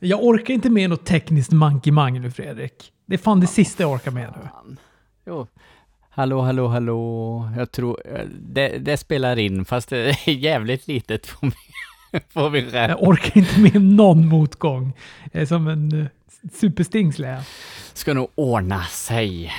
Jag orkar inte med något tekniskt mankemang nu Fredrik. Det är fan det sista jag orkar med nu. Jo. Hallå, hallå, hallå. Jag tror, eh, det, det spelar in, fast det är jävligt litet på min, på min skärm. Jag orkar inte med någon motgång. Jag är som en uh, superstingsle. Ska nog ordna sig.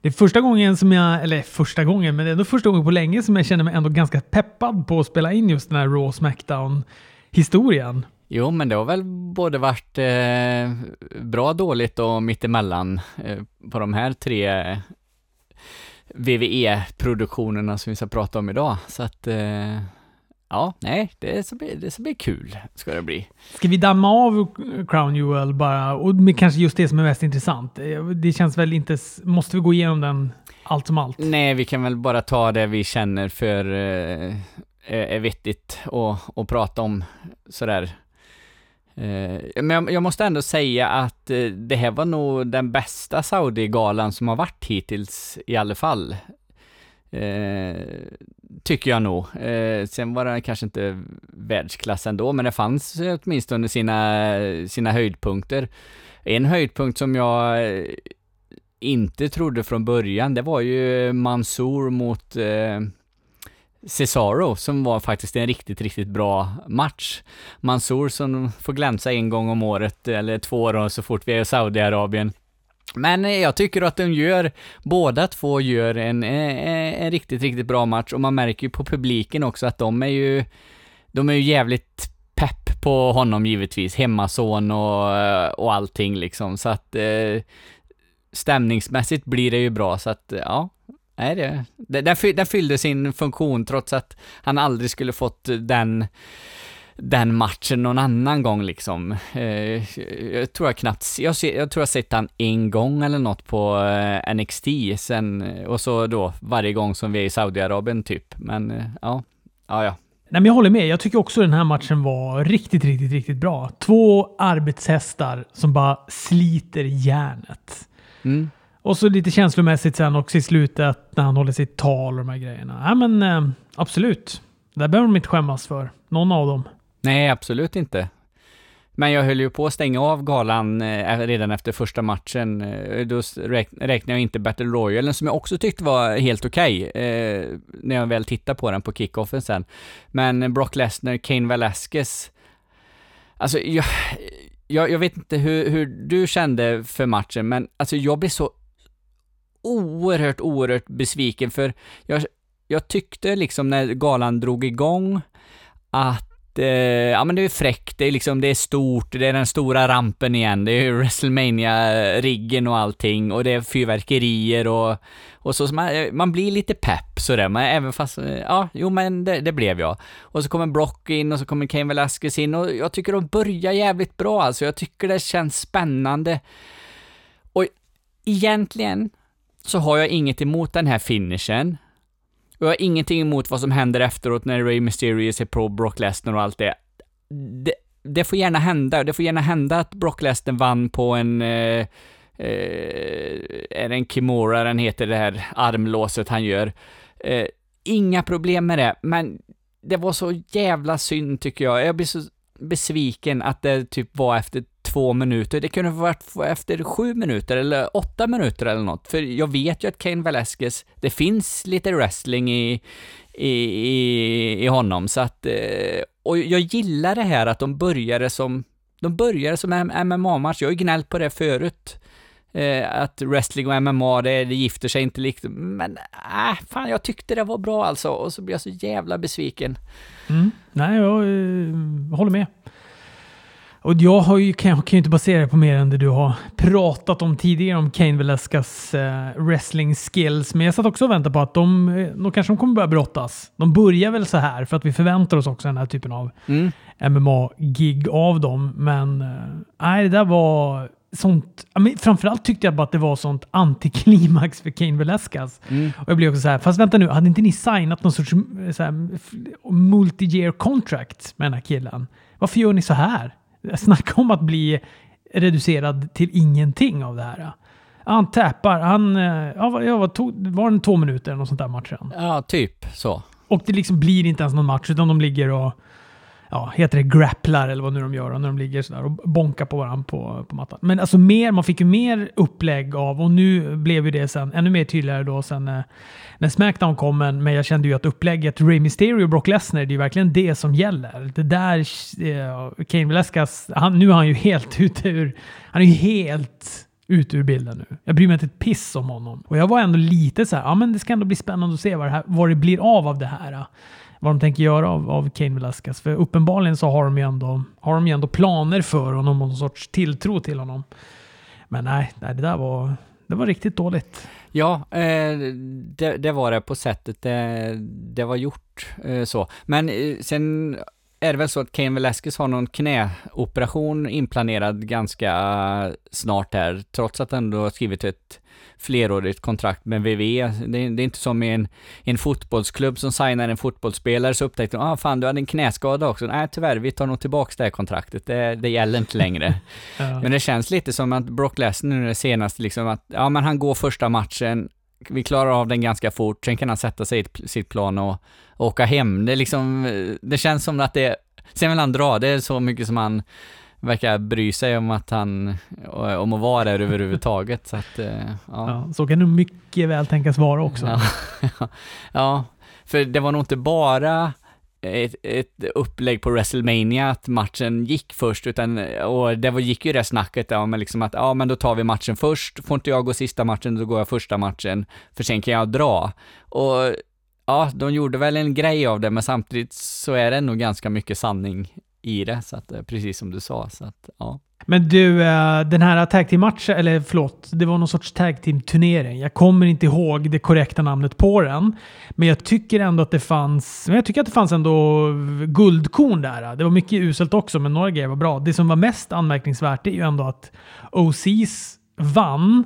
Det är första gången som jag, eller första gången, men det är ändå första gången på länge som jag känner mig ändå ganska peppad på att spela in just den här Raw Smackdown-historien. Jo, men det har väl både varit eh, bra, dåligt och mittemellan eh, på de här tre VVE-produktionerna som vi ska prata om idag. Så att, eh, ja, nej, det ska, bli, det ska bli kul, ska det bli. Ska vi damma av Crown Jewel bara, och med kanske just det som är mest intressant? Eh, det känns väl inte, måste vi gå igenom den allt som allt? Nej, vi kan väl bara ta det vi känner för eh, är vettigt att, prata om sådär Eh, men jag, måste ändå säga att eh, det här var nog den bästa Saudi-galan som har varit hittills i alla fall. Eh, tycker jag nog. Eh, sen var den kanske inte världsklass ändå, men det fanns åtminstone sina, sina höjdpunkter. En höjdpunkt som jag eh, inte trodde från början, det var ju Mansour mot Cesaro som var faktiskt en riktigt, riktigt bra match. Mansour som får glänsa en gång om året, eller två då, så fort vi är i Saudiarabien. Men eh, jag tycker att de gör, båda två gör en, en, en, riktigt, riktigt bra match. Och man märker ju på publiken också att de är ju, de är ju jävligt pepp på honom givetvis, hemmason och, eh, och allting liksom, så att eh, stämningsmässigt blir det ju bra, så att ja, Nej, det, den, den fyllde sin funktion trots att han aldrig skulle fått den den matchen någon annan gång liksom. Eh, jag tror jag knappt, jag, jag tror jag sett han en gång eller något på eh, NXT sen, och så då varje gång som vi är i Saudiarabien typ. Men eh, ja, ja, ja. Nej, men jag håller med. Jag tycker också den här matchen var riktigt, riktigt, riktigt bra. Två arbetshästar som bara sliter järnet. Mm. Och så lite känslomässigt sen också i slutet när han håller sitt tal och de här grejerna. Ja men eh, absolut. Det behöver de inte skämmas för. Någon av dem. Nej, absolut inte. Men jag höll ju på att stänga av galan eh, redan efter första matchen. Eh, då räknade jag inte Battle Royalen, som jag också tyckte var helt okej, okay, eh, när jag väl tittade på den på kickoffen sen. Men Brock Lesnar, Kane Velasquez, alltså jag, jag, jag vet inte hur, hur du kände för matchen, men alltså jag blev så oerhört, oerhört besviken för jag, jag tyckte liksom när galan drog igång att eh, ja men det är fräckt, det är liksom, det är stort, det är den stora rampen igen, det är WrestleMania-riggen och allting och det är fyrverkerier och, och så, så man, eh, man blir lite pepp sådär, men även fast, eh, ja, jo men det, det, blev jag. Och så kommer Brock in och så kommer Cain Velasquez in och jag tycker de börjar jävligt bra alltså, jag tycker det känns spännande. Och egentligen så har jag inget emot den här finishen. Och jag har ingenting emot vad som händer efteråt när Ray Mysterio ser på Brock Lesnar och allt det. det. det. får gärna hända. Det får gärna hända att Brock Lesnar vann på en... Eh, eh, är det en Kimura den heter, det här armlåset han gör. Eh, inga problem med det, men det var så jävla synd tycker jag. Jag blir så besviken att det typ var efter två minuter. Det kunde ha varit efter sju minuter eller åtta minuter eller något. För jag vet ju att Kane Velasquez, det finns lite wrestling i, i, i, i honom. Så att, eh, och jag gillar det här att de började som, de började som MMA-match. Jag har ju gnällt på det förut. Eh, att wrestling och MMA, det, det gifter sig inte likt. Men äh, fan, jag tyckte det var bra alltså. Och så blev jag så jävla besviken. Mm. Nej, jag jag håller med. Och jag har ju, kan, kan ju inte basera det på mer än det du har pratat om tidigare om Kane Velasquez uh, wrestling skills. Men jag satt också och väntade på att de, eh, de kanske de kommer börja brottas. De börjar väl så här för att vi förväntar oss också den här typen av mm. MMA-gig av dem. Men uh, nej, det där var sånt, men framförallt tyckte jag bara att det var sånt antiklimax för Kane Velasquez. Mm. Och jag blev också så här, fast vänta nu, hade inte ni signat någon sorts multi-year contract med den här killen? Varför gör ni så här? Snacka om att bli reducerad till ingenting av det här. Han tappar, han, eh, ja, ja, tog, var det två minuter eller något sånt där matchen? Ja, typ så. Och det liksom blir inte ens någon match, utan de ligger och ja, heter det grapplar eller vad nu de gör när de ligger sådär och bonkar på varandra på, på mattan. Men alltså mer, man fick ju mer upplägg av och nu blev ju det sen ännu mer tydligare då sen när, när Smackdown kom. Men, men jag kände ju att upplägget Rey Mysterio och Brock Lesnar, det är ju verkligen det som gäller. Det där, eh, Kane Velasquez, han, nu är han ju helt ute ur, han är ju helt ut ur bilden nu. Jag bryr mig inte ett piss om honom. Och jag var ändå lite så här, ja men det ska ändå bli spännande att se vad det, här, vad det blir av av det här vad de tänker göra av, av Kane Velasquez. För uppenbarligen så har de ju ändå, har de ju ändå planer för honom och någon sorts tilltro till honom. Men nej, nej det där var, det var riktigt dåligt. Ja, eh, det, det, var det på sättet det, det var gjort eh, så. Men eh, sen är det väl så att Kane Velasquez har någon knäoperation inplanerad ganska eh, snart här, trots att han ändå har skrivit ett flerårigt kontrakt med VV. Det, är, det är inte som i en, en fotbollsklubb som signar en fotbollsspelare så upptäckte de, ah fan du hade en knäskada också. Nej tyvärr, vi tar nog tillbaks det här kontraktet. Det, det gäller inte längre. ja. Men det känns lite som att Brock Lesnar nu är senast liksom att, ja men han går första matchen, vi klarar av den ganska fort, sen kan han sätta sig i sitt plan och, och åka hem. Det, liksom, det känns som att det, sen vill han dra, det är så mycket som han verkar bry sig om att han, om att vara där överhuvudtaget. Så, att, eh, ja. ja. så kan det mycket väl tänkas vara också. Ja, ja, för det var nog inte bara ett, ett upplägg på WrestleMania att matchen gick först, utan, och det var, gick ju det snacket om liksom att, ja men då tar vi matchen först, får inte jag gå sista matchen, då går jag första matchen, för sen kan jag dra. Och ja, de gjorde väl en grej av det, men samtidigt så är det nog ganska mycket sanning i det, så att, eh, precis som du sa. Så att, ja. Men du, eh, den här tag team-matchen, eller förlåt, det var någon sorts tag team-turnering. Jag kommer inte ihåg det korrekta namnet på den, men jag tycker ändå att det fanns, men jag tycker att det fanns ändå guldkorn där. Det var mycket uselt också, men några grejer var bra. Det som var mest anmärkningsvärt är ju ändå att OCs vann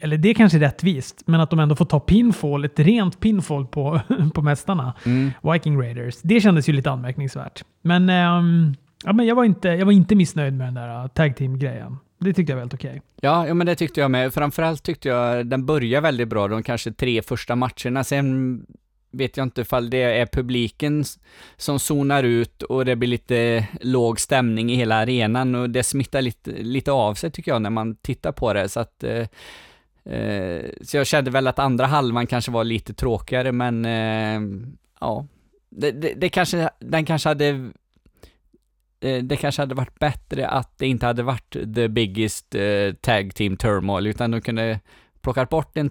eller det kanske är rättvist, men att de ändå får ta pinfall, ett rent pinfall på, på mästarna, mm. Viking Raiders. Det kändes ju lite anmärkningsvärt. Men, ähm, ja, men jag, var inte, jag var inte missnöjd med den där äh, tag team-grejen. Det tyckte jag var helt okej. Okay. Ja, ja, men det tyckte jag med. Framförallt tyckte jag den började väldigt bra, de kanske tre första matcherna. Sen vet jag inte ifall det är publiken som zonar ut och det blir lite låg stämning i hela arenan och det smittar lite, lite av sig tycker jag när man tittar på det. Så att eh, eh, så jag kände väl att andra halvan kanske var lite tråkigare men eh, ja, det, det, det, kanske, den kanske hade eh, det kanske hade varit bättre att det inte hade varit the biggest uh, tag team turmoil, utan de kunde plockat bort en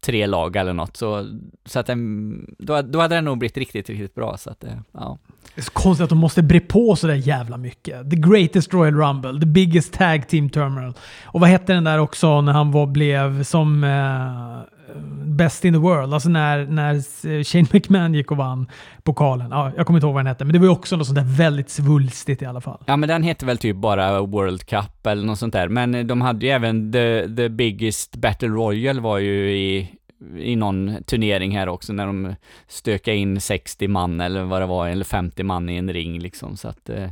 tre lag eller något. Så, så att den, då, då hade den nog blivit riktigt, riktigt bra. Så att, eh, ja. Det är så konstigt att de måste bre på sådär jävla mycket. The greatest Royal Rumble, the biggest tag team terminal. Och vad hette den där också när han var, blev som eh, best in the world? Alltså när, när eh, Shane McMahon gick och vann pokalen. Ja, jag kommer inte ihåg vad den hette, men det var ju också något sånt där väldigt svulstigt i alla fall. Ja, men den hette väl typ bara World Cup eller något sånt där. Men eh, de hade ju även the, the biggest battle royal var ju i i någon turnering här också när de stökade in 60 man eller vad det var, eller 50 man i en ring liksom. Så att, eh,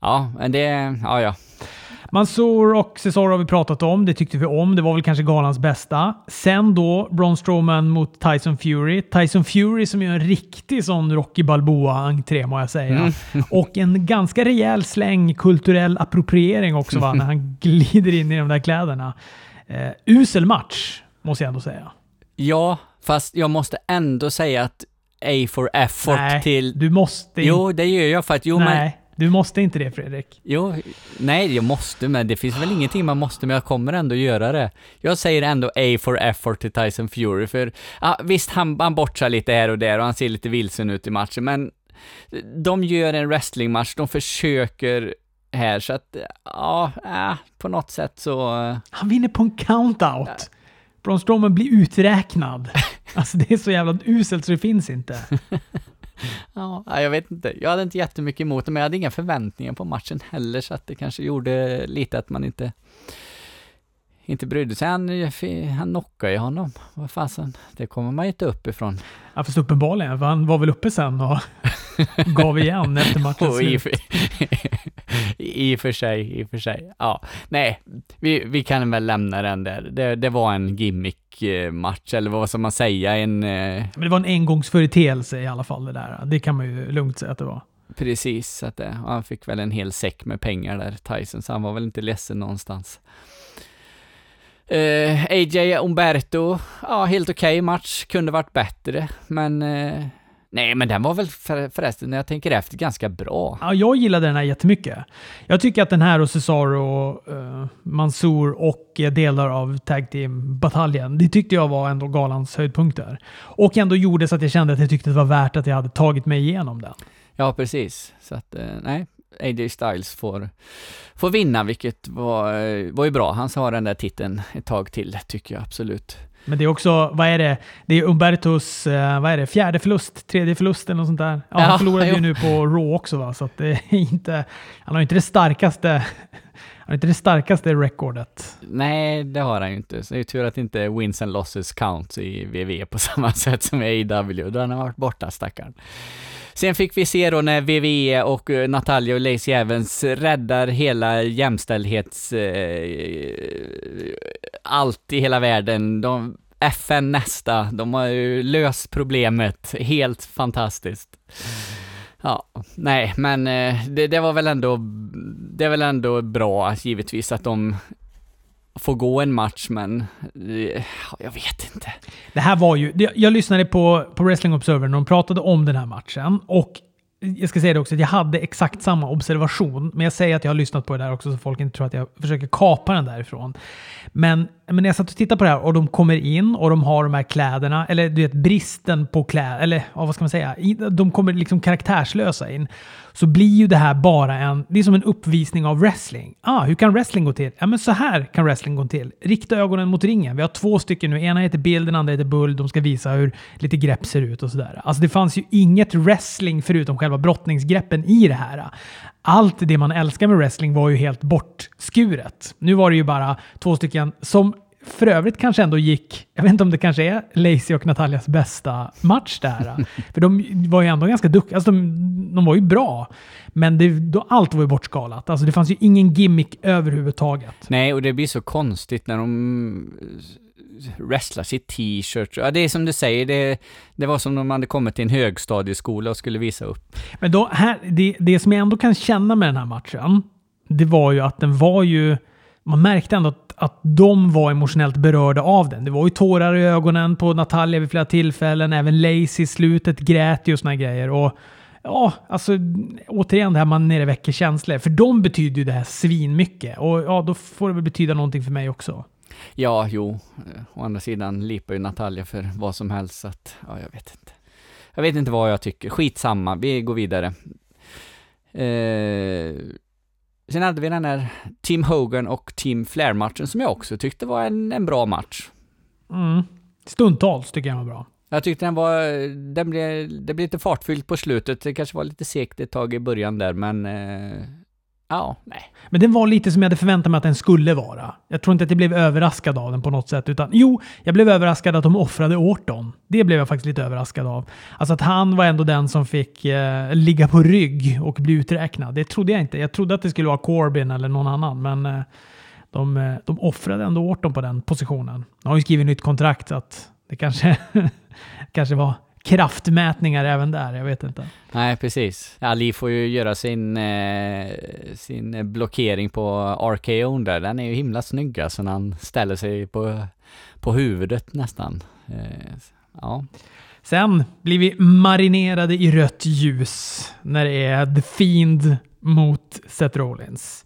ja, men det, ja ja. Mansour och Cesaro har vi pratat om. Det tyckte vi om. Det var väl kanske galans bästa. Sen då Braun Strowman mot Tyson Fury. Tyson Fury som är en riktig sån Rocky Balboa-entré må jag säga. Mm. Och en ganska rejäl släng kulturell appropriering också va, när han glider in i de där kläderna. Eh, usel match, måste jag ändå säga. Ja, fast jag måste ändå säga att A for effort nej, till... du måste inte. Jo, det gör jag för att... Jo, nej, men... du måste inte det Fredrik. Jo, nej, jag måste, men det finns väl ingenting man måste, men jag kommer ändå göra det. Jag säger ändå A for effort till Tyson Fury, för ja, visst, han, han bortsar lite här och där och han ser lite vilsen ut i matchen, men de gör en wrestlingmatch, de försöker här, så att ja, äh, på något sätt så... Han vinner på en countout. Braun Strowman blir uträknad. Alltså det är så jävla uselt så det finns inte. ja, jag vet inte. Jag hade inte jättemycket emot det, men jag hade inga förväntningar på matchen heller, så att det kanske gjorde lite att man inte inte brydde sig. Han, han knockade ju honom. Vad fasen, det kommer man ju inte upp ifrån. Ja, fast uppenbarligen, för han var väl uppe sen och gav igen efter matchens slut. I och för sig, i och för sig. Ja, nej, vi, vi kan väl lämna den där. Det, det var en gimmick-match, eller vad ska man säga? En... Men det var en engångsföreteelse i alla fall det där. Det kan man ju lugnt säga att det var. Precis, att det, han fick väl en hel säck med pengar där, Tyson, så han var väl inte ledsen någonstans. Uh, AJ Umberto, ja helt okej okay match, kunde varit bättre, men uh, nej men den var väl för, förresten, när jag tänker efter, ganska bra. Ja, jag gillade den här jättemycket. Jag tycker att den här och Cesaro, uh, Mansour och delar av Tag Team-bataljen, det tyckte jag var ändå galans höjdpunkter. Och ändå gjorde så att jag kände att jag tyckte det var värt att jag hade tagit mig igenom den. Ja, precis. Så att, nej, AJ Styles får, får vinna, vilket var, var ju bra. Han har den där titeln ett tag till, tycker jag absolut. Men det är också, vad är det? Det är Umbertos, eh, vad är det, fjärde förlust, tredje förlust eller något sånt där. Ja, ja han förlorade jo. ju nu på Raw också va, så att det är inte, han har inte det starkaste, han har inte det starkaste rekordet. Nej, det har han ju inte. Så det är ju tur att inte wins and losses counts i WWE på samma sätt som i AEW. Då har han varit borta, stackarn. Sen fick vi se då när VVE och eh, Natalia och Lacey Evans räddar hela jämställdhets... Eh, allt i hela världen. De, FN nästa, de har ju löst problemet. Helt fantastiskt. Ja, nej, men eh, det, det, var väl ändå, det är väl ändå bra givetvis att de få gå en match, men eh, jag vet inte. Det här var ju... Jag lyssnade på, på Wrestling Observer när de pratade om den här matchen och jag ska säga det också, att jag hade exakt samma observation. Men jag säger att jag har lyssnat på det där också så folk inte tror att jag försöker kapa den därifrån. Men, men när jag satt och tittade på det här och de kommer in och de har de här kläderna, eller du vet bristen på kläder, eller ja, vad ska man säga? De kommer liksom karaktärslösa in så blir ju det här bara en, det är som en uppvisning av wrestling. Ah, hur kan wrestling gå till? Ja, men så här kan wrestling gå till. Rikta ögonen mot ringen. Vi har två stycken nu. Ena heter Bill, den andra heter Bull. De ska visa hur lite grepp ser ut och sådär. Alltså det fanns ju inget wrestling förutom själva brottningsgreppen i det här. Allt det man älskar med wrestling var ju helt bortskuret. Nu var det ju bara två stycken som för övrigt kanske ändå gick, jag vet inte om det kanske är Lacey och Natalias bästa match där. för de var ju ändå ganska duktiga, alltså de, de var ju bra. Men det, då, allt var ju bortskalat. Alltså det fanns ju ingen gimmick överhuvudtaget. Nej, och det blir så konstigt när de wrestlar i t-shirts. Ja, det är som du säger, det, det var som om de hade kommit till en högstadieskola och skulle visa upp. Men då, här, det, det som jag ändå kan känna med den här matchen, det var ju att den var ju... Man märkte ändå att att de var emotionellt berörda av den. Det var ju tårar i ögonen på Natalia vid flera tillfällen. Även Lacey i slutet grät ju och såna grejer. Och ja, alltså återigen det här man nere väcker känslor. För de betyder ju det här svinmycket. Och ja, då får det väl betyda någonting för mig också. Ja, jo. Eh, å andra sidan lipar ju Natalia för vad som helst. Så att, ja, jag vet inte. Jag vet inte vad jag tycker. Skitsamma, vi går vidare. Eh, Sen hade vi den där Team Hogan och Team Flair-matchen som jag också tyckte var en, en bra match. Mm. Stundtals tycker jag var bra. Jag tyckte den var, den blev, det blev lite fartfyllt på slutet. Det kanske var lite segt ett tag i början där, men eh, Ja, nej. Men den var lite som jag hade förväntat mig att den skulle vara. Jag tror inte att jag blev överraskad av den på något sätt. Utan, jo, jag blev överraskad att de offrade Orton. Det blev jag faktiskt lite överraskad av. Alltså att han var ändå den som fick eh, ligga på rygg och bli uträknad. Det trodde jag inte. Jag trodde att det skulle vara Corbin eller någon annan, men eh, de, eh, de offrade ändå Orton på den positionen. De har ju skrivit nytt kontrakt så att det kanske, kanske var kraftmätningar även där. Jag vet inte. Nej, precis. Ali får ju göra sin, eh, sin blockering på RKO där. Den är ju himla snygg alltså när han ställer sig på, på huvudet nästan. Eh, ja. Sen blir vi marinerade i rött ljus när det är The Fiend mot Seth Rollins.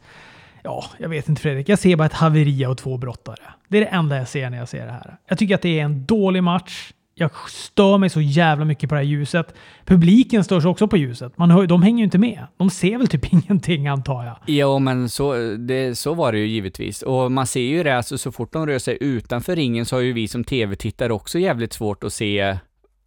Ja, jag vet inte Fredrik. Jag ser bara ett haveri av två brottare. Det är det enda jag ser när jag ser det här. Jag tycker att det är en dålig match jag stör mig så jävla mycket på det här ljuset. Publiken stör sig också på ljuset. Man hör, de hänger ju inte med. De ser väl typ ingenting antar jag. Jo, men så, det, så var det ju givetvis. Och man ser ju det, alltså, så fort de rör sig utanför ringen så har ju vi som tv-tittare också jävligt svårt att se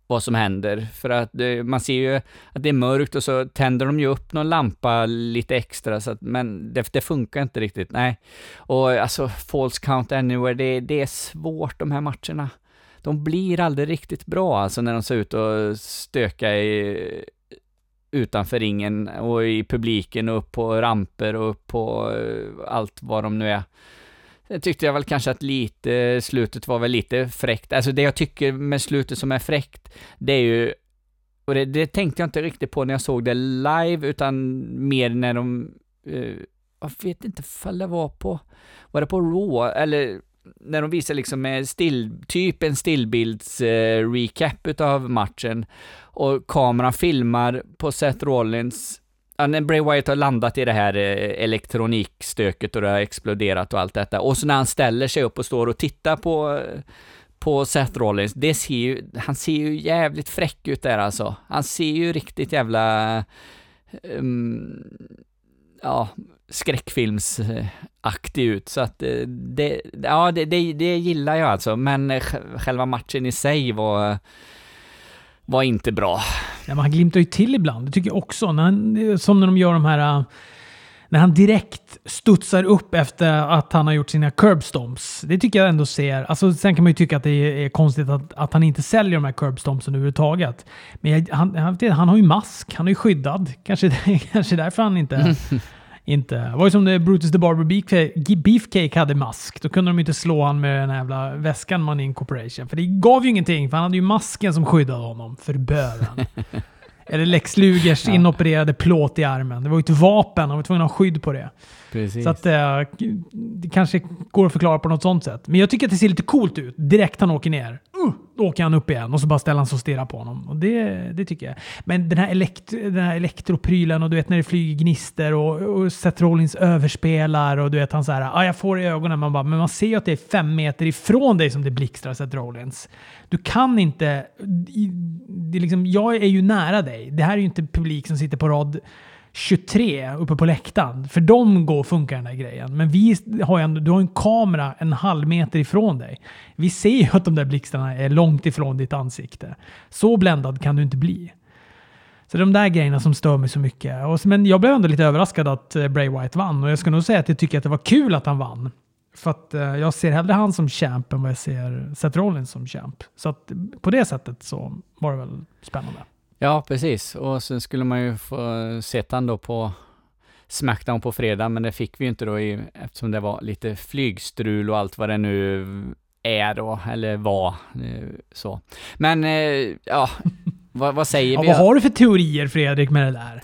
vad som händer. För att det, man ser ju att det är mörkt och så tänder de ju upp någon lampa lite extra, så att, men det, det funkar inte riktigt. Nej. Och alltså, false count anywhere, det, det är svårt de här matcherna de blir aldrig riktigt bra alltså när de ser ut och stöka i, utanför ringen och i publiken och upp på ramper och upp på eh, allt vad de nu är. Sen tyckte jag väl kanske att lite, slutet var väl lite fräckt. Alltså det jag tycker med slutet som är fräckt, det är ju och det, det, tänkte jag inte riktigt på när jag såg det live, utan mer när de, eh, jag vet inte ifall det var på, var det på Raw, eller när de visar liksom med still, typ en stillbilds eh, recap utav matchen och kameran filmar på Seth Rollins Ja, när Bray Wyatt har landat i det här eh, elektronikstöket och det har exploderat och allt detta. Och så när han ställer sig upp och står och tittar på, eh, på Seth Rollins, det ser ju, han ser ju jävligt fräck ut där alltså. Han ser ju riktigt jävla, um, ja, skräckfilmsaktig ut. Så att eh, det, ja, det, det, det gillar jag alltså. Men själva matchen i sig var, var inte bra. Ja, han glimtar ju till ibland, det tycker jag också. När han, som när de gör de här... När han direkt studsar upp efter att han har gjort sina curbstomps. Det tycker jag ändå ser... Alltså, sen kan man ju tycka att det är, konstigt att, att han inte säljer de här curbstompsen överhuvudtaget. Men jag, han, han, han har ju mask, han är ju skyddad. Kanske, kanske därför han inte... inte. Det var ju som när Brutus the Barber Beefcake hade mask. Då kunde de inte slå han med den här jävla väskan man Incorporation. För det gav ju ingenting, för han hade ju masken som skyddade honom. För böven. Eller Lex Lugers ja. inopererade plåt i armen. Det var ju ett vapen, han var tvungen att ha skydd på det. Precis. Så att äh, det kanske går att förklara på något sånt sätt. Men jag tycker att det ser lite coolt ut. Direkt han åker ner. Uh, åker han upp igen och så bara ställer han sig och stirrar på honom. Och det, det tycker jag. Men den här, elekt den här elektroprylen och du vet när det flyger gnister och, och Seth Rollins överspelar och du vet han så här, ah, jag får i ögonen. Man bara, men man ser ju att det är fem meter ifrån dig som det blixtrar Seth Rollins. Du kan inte... Det är liksom, jag är ju nära dig. Det här är ju inte publik som sitter på rad 23 uppe på läktaren. För dem går funkar den här grejen. Men vi har ju du har en kamera en halv meter ifrån dig. Vi ser ju att de där blixtarna är långt ifrån ditt ansikte. Så bländad kan du inte bli. Så det är de där grejerna som stör mig så mycket. Och, men jag blev ändå lite överraskad att eh, Bray White vann och jag ska nog säga att jag tycker att det var kul att han vann. För att eh, jag ser hellre han som champ än vad jag ser Seth Rollins som champ. Så att på det sättet så var det väl spännande. Ja, precis. Och sen skulle man ju få sett han då på Smackdown på fredag, men det fick vi ju inte då i, eftersom det var lite flygstrul och allt vad det nu är då, eller var. Eh, så. Men, eh, ja, vad, vad, säger ja, vi? Vad har du för teorier Fredrik med det där?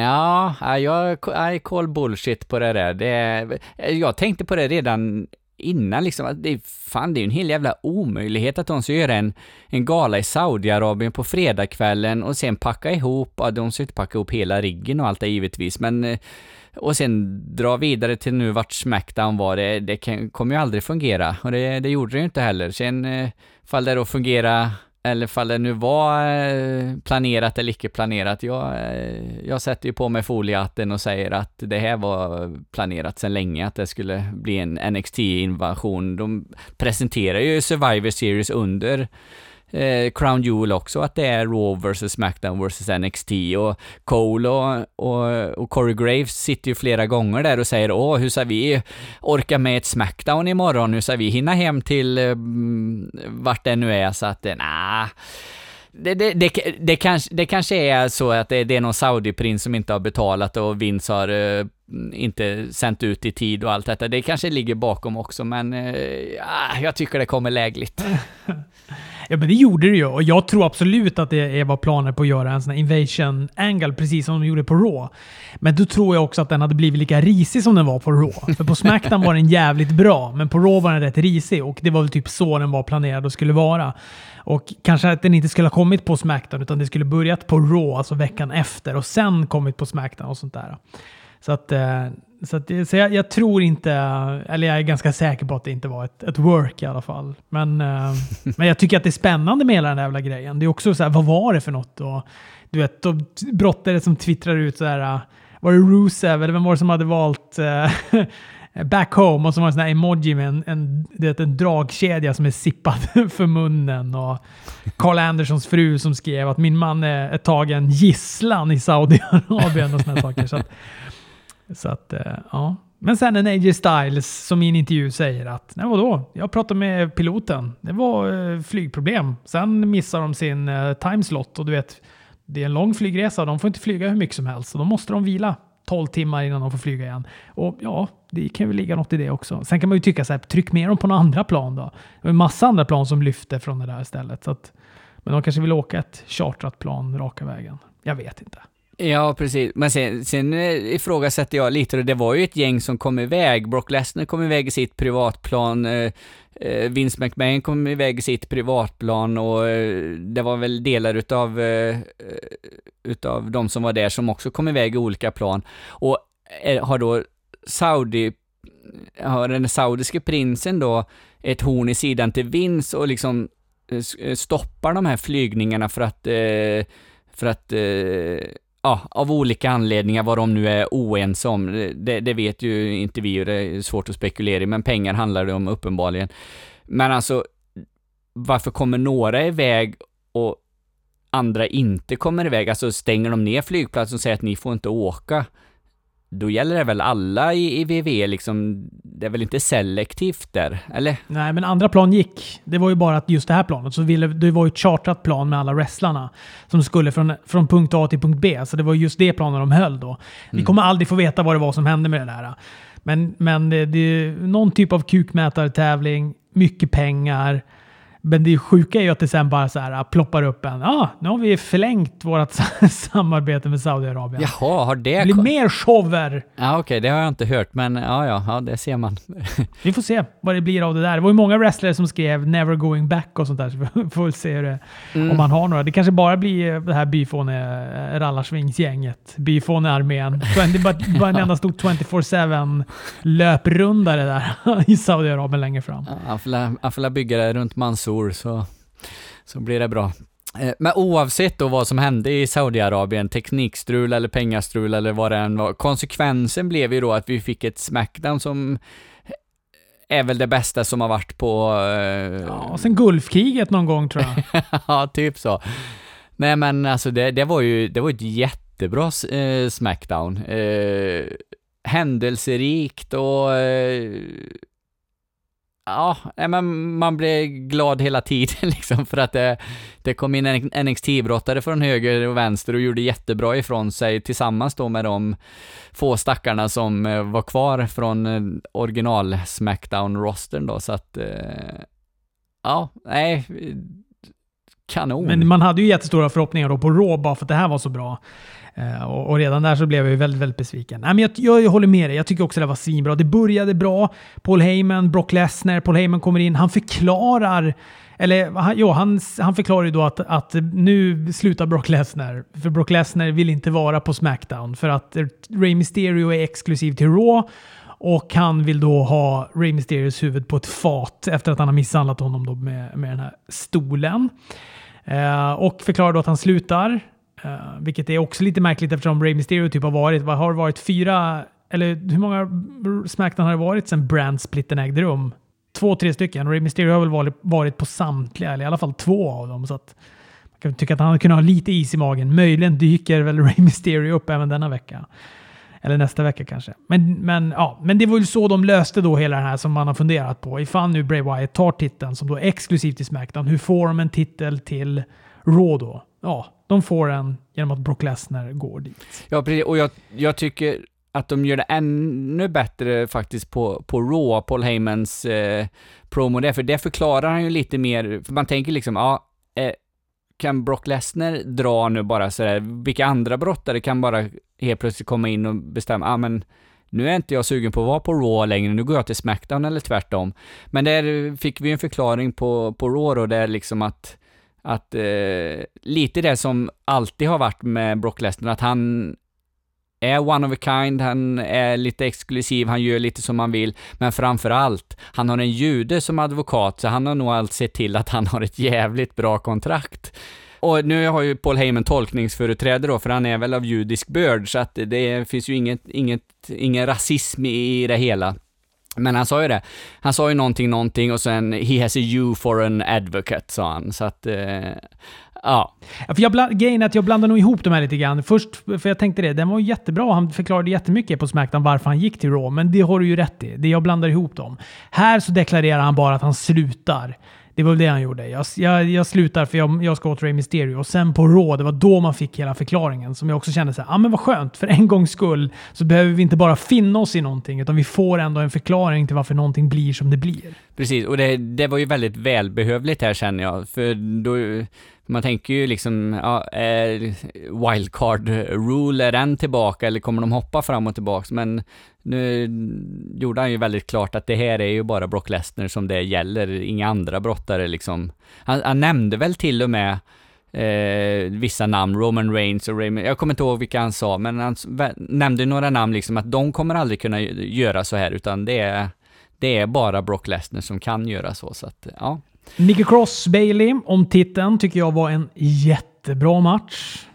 Ja, jag, I call bullshit på det där. Det, jag tänkte på det redan innan liksom, att det, fan, det är ju en hel jävla omöjlighet att de ska göra en, en gala i Saudiarabien på fredagskvällen och sen packa ihop, ja, de ska inte packa ihop hela riggen och allt det givetvis, men eh, och sen dra vidare till nu vart Smackdown var, det, det kan, kommer ju aldrig fungera. Och det, det gjorde det ju inte heller. Sen eh, fall det då fungera eller fall det nu var eh, planerat eller icke planerat. Jag, eh, jag sätter ju på mig foliehatten och säger att det här var planerat sedan länge, att det skulle bli en NXT-invasion. De presenterar ju Survivor Series under eh, Crown Jewel också, att det är Raw vs Smackdown vs NXT och Cole och, och, och Corey Graves sitter ju flera gånger där och säger åh, hur ska vi orka med ett Smackdown imorgon? Hur ska vi hinna hem till eh, mm, vart det nu är? Så att, nej. nah. Det, det, det, det, kanske, det kanske är så att det, det är någon Saudi-prins som inte har betalat och Vince har uh, inte sänt ut i tid och allt detta. Det kanske ligger bakom också, men uh, jag tycker det kommer lägligt. Ja, men det gjorde det ju. Och jag tror absolut att det var planer på att göra en sån här invasion angle, precis som de gjorde på Raw. Men då tror jag också att den hade blivit lika risig som den var på Raw. För på Smackdown var den jävligt bra, men på Raw var den rätt risig. Och det var väl typ så den var planerad och skulle vara. Och kanske att den inte skulle ha kommit på Smackdown, utan det skulle börjat på Raw, alltså veckan efter, och sen kommit på Smackdown och sånt där. Så att eh, så, att, så jag, jag, tror inte, eller jag är ganska säker på att det inte var ett, ett work i alla fall. Men, uh, men jag tycker att det är spännande med hela den där jävla grejen. Det är också så här, vad var det för något? Och, du vet, då brottare som twittrar ut så här, uh, var det Rusev eller vem var det som hade valt uh, Back Home och så var det en sån här emoji med en, en, det en dragkedja som är sippad för munnen. Och Carl Andersons fru som skrev att min man är tagen gisslan i Saudiarabien och såna saker. Så att, så att, eh, ja. Men sen en AJ Styles som i en intervju säger att, nej vadå, jag pratade med piloten. Det var eh, flygproblem. Sen missar de sin eh, timeslot och du vet, det är en lång flygresa. De får inte flyga hur mycket som helst. Så då måste de vila 12 timmar innan de får flyga igen. Och ja, det kan ju ligga något i det också. Sen kan man ju tycka så här, tryck med dem på några andra plan då. Det är en massa andra plan som lyfter från det där stället. Så att Men de kanske vill åka ett chartrat plan raka vägen. Jag vet inte. Ja, precis. Men sen, sen eh, ifrågasätter jag lite, och det var ju ett gäng som kom iväg. Brock Lesnar kom iväg i sitt privatplan. Eh, eh, Vince McMahon kom iväg i sitt privatplan och det var väl delar utav, utav de som var där som också kom iväg i olika plan. Och har då Saudi, har den saudiske prinsen då ett horn i sidan till Vince och liksom stoppar de här flygningarna för att, för att ja, av olika anledningar, vad de nu är oense om, det, det vet ju inte vi och det är svårt att spekulera i, men pengar handlar det om uppenbarligen. Men alltså, varför kommer några iväg och andra inte kommer iväg? Alltså stänger de ner flygplatsen och säger att ni får inte åka? Då gäller det väl alla i, i VV liksom, det är väl inte selektivt där, eller? Nej, men andra plan gick. Det var ju bara att just det här planet, så ville, det var ju ett chartrat plan med alla wrestlarna som skulle från, från punkt A till punkt B. Så det var just det planet de höll då. Mm. Vi kommer aldrig få veta vad det var som hände med det där. Men, men det, det är någon typ av kukmätartävling, mycket pengar. Men det sjuka är ju att det sen bara så här äh, ploppar upp en. Ja, ah, nu har vi förlängt vårt samarbete med Saudiarabien. Jaha, har det... Det blir mer shower! Ja, okej, okay, det har jag inte hört, men ja, ja, ja, det ser man. vi får se vad det blir av det där. Det var ju många wrestlare som skrev “never going back” och sånt där, så vi får väl se det, mm. om man har några. Det kanske bara blir det här byfåne rallarsvingsgänget, byfåne-armén. Det var bara en enda stor 24-7 löprundare där i Saudiarabien längre fram. Ja, han får bygga det runt Mansour stor så, så blir det bra. Eh, men oavsett då vad som hände i Saudiarabien, teknikstrul eller pengastrul eller vad det än var, konsekvensen blev ju då att vi fick ett Smackdown som är väl det bästa som har varit på... Uh... Ja, sen Gulfkriget någon gång tror jag. ja, typ så. Nej men alltså det, det var ju det var ett jättebra uh, Smackdown. Uh, händelserikt och Ja, men man blev glad hela tiden liksom för att det, det kom in en NXT-brottare från höger och vänster och gjorde jättebra ifrån sig tillsammans då med de få stackarna som eh, var kvar från eh, original Smackdown-rostern då, så att eh, ja, nej, kanon. Men man hade ju jättestora förhoppningar då på Raw bara för att det här var så bra. Eh, och, och, redan där så blev jag ju väldigt, väldigt besviken. Nej, men jag, jag, jag håller med dig. Jag tycker också det var svinbra. Det började bra. Paul Heyman, Brock Lesnar. Paul Heyman kommer in. Han förklarar eller han, jo, han, han förklarar ju då att, att nu slutar Brock Lesnar. För Brock Lesnar vill inte vara på Smackdown för att Rey Mysterio är exklusiv till Raw. Och han vill då ha Rey Mysterios huvud på ett fat efter att han har misshandlat honom då med, med den här stolen. Eh, och förklarar då att han slutar. Uh, vilket är också lite märkligt eftersom Ray Mysterio typ har varit, vad har det varit, fyra, eller hur många Smackdown har det varit sedan brandsplitten ägde rum? Två, tre stycken. Ray Mysterio har väl varit, varit på samtliga, eller i alla fall två av dem. Så att man kan tycka att han kunde ha lite is i magen. Möjligen dyker väl Ray Mysterio upp även denna vecka. Eller nästa vecka kanske. Men, men, ja, men det var ju så de löste då hela det här som man har funderat på. Ifall nu Bray Wyatt tar titeln som då är exklusivt i Smackdown, hur får de en titel till Raw då? Ja, de får en genom att Brock Lesnar går dit. Ja, precis. Och jag, jag tycker att de gör det ännu bättre faktiskt på, på Raw, Paul Heymans eh, promo där, för det förklarar han ju lite mer, för man tänker liksom, ja, eh, kan Brock Lesnar dra nu bara sådär, vilka andra brottare kan bara helt plötsligt komma in och bestämma, ja ah, men nu är inte jag sugen på att vara på Raw längre, nu går jag till Smackdown eller tvärtom. Men där fick vi en förklaring på, på Raw då, där liksom att att eh, lite det som alltid har varit med Brock Lesnar, att han är one of a kind, han är lite exklusiv, han gör lite som han vill, men framför allt, han har en jude som advokat, så han har nog allt sett till att han har ett jävligt bra kontrakt. Och nu har ju Paul Heyman tolkningsföreträde då, för han är väl av judisk börd, så att det finns ju inget, inget, ingen rasism i det hela. Men han sa ju det. Han sa ju någonting, någonting och sen “He has a you for an advocate” sa han. Så att, eh, ja. För jag bland, grejen är att jag blandar nog ihop de här lite grann. Först, för jag tänkte det, den var jättebra. Han förklarade jättemycket på Smackdown varför han gick till Raw, men det har du ju rätt i. Det jag blandar ihop dem. Här så deklarerar han bara att han slutar. Det var väl det han gjorde. Jag, jag, jag slutar för jag, jag ska åt Rey Mysterio. Och sen på Raw, det var då man fick hela förklaringen. Som jag också kände så här, ah, men vad skönt. För en gångs skull så behöver vi inte bara finna oss i någonting, utan vi får ändå en förklaring till varför någonting blir som det blir. Precis, och det, det var ju väldigt välbehövligt här känner jag, för då, man tänker ju liksom, ja, är wildcard rule, är den tillbaka eller kommer de hoppa fram och tillbaka? Men nu gjorde han ju väldigt klart att det här är ju bara Brock Lesnar som det gäller, inga andra brottare liksom. Han, han nämnde väl till och med eh, vissa namn, Roman Reigns och Raymond, jag kommer inte ihåg vilka han sa, men han nämnde några namn liksom att de kommer aldrig kunna göra så här, utan det är, det är bara Brock Lesnar som kan göra så, så att ja. Nicky Cross Bailey om titeln tycker jag var en jättebra match.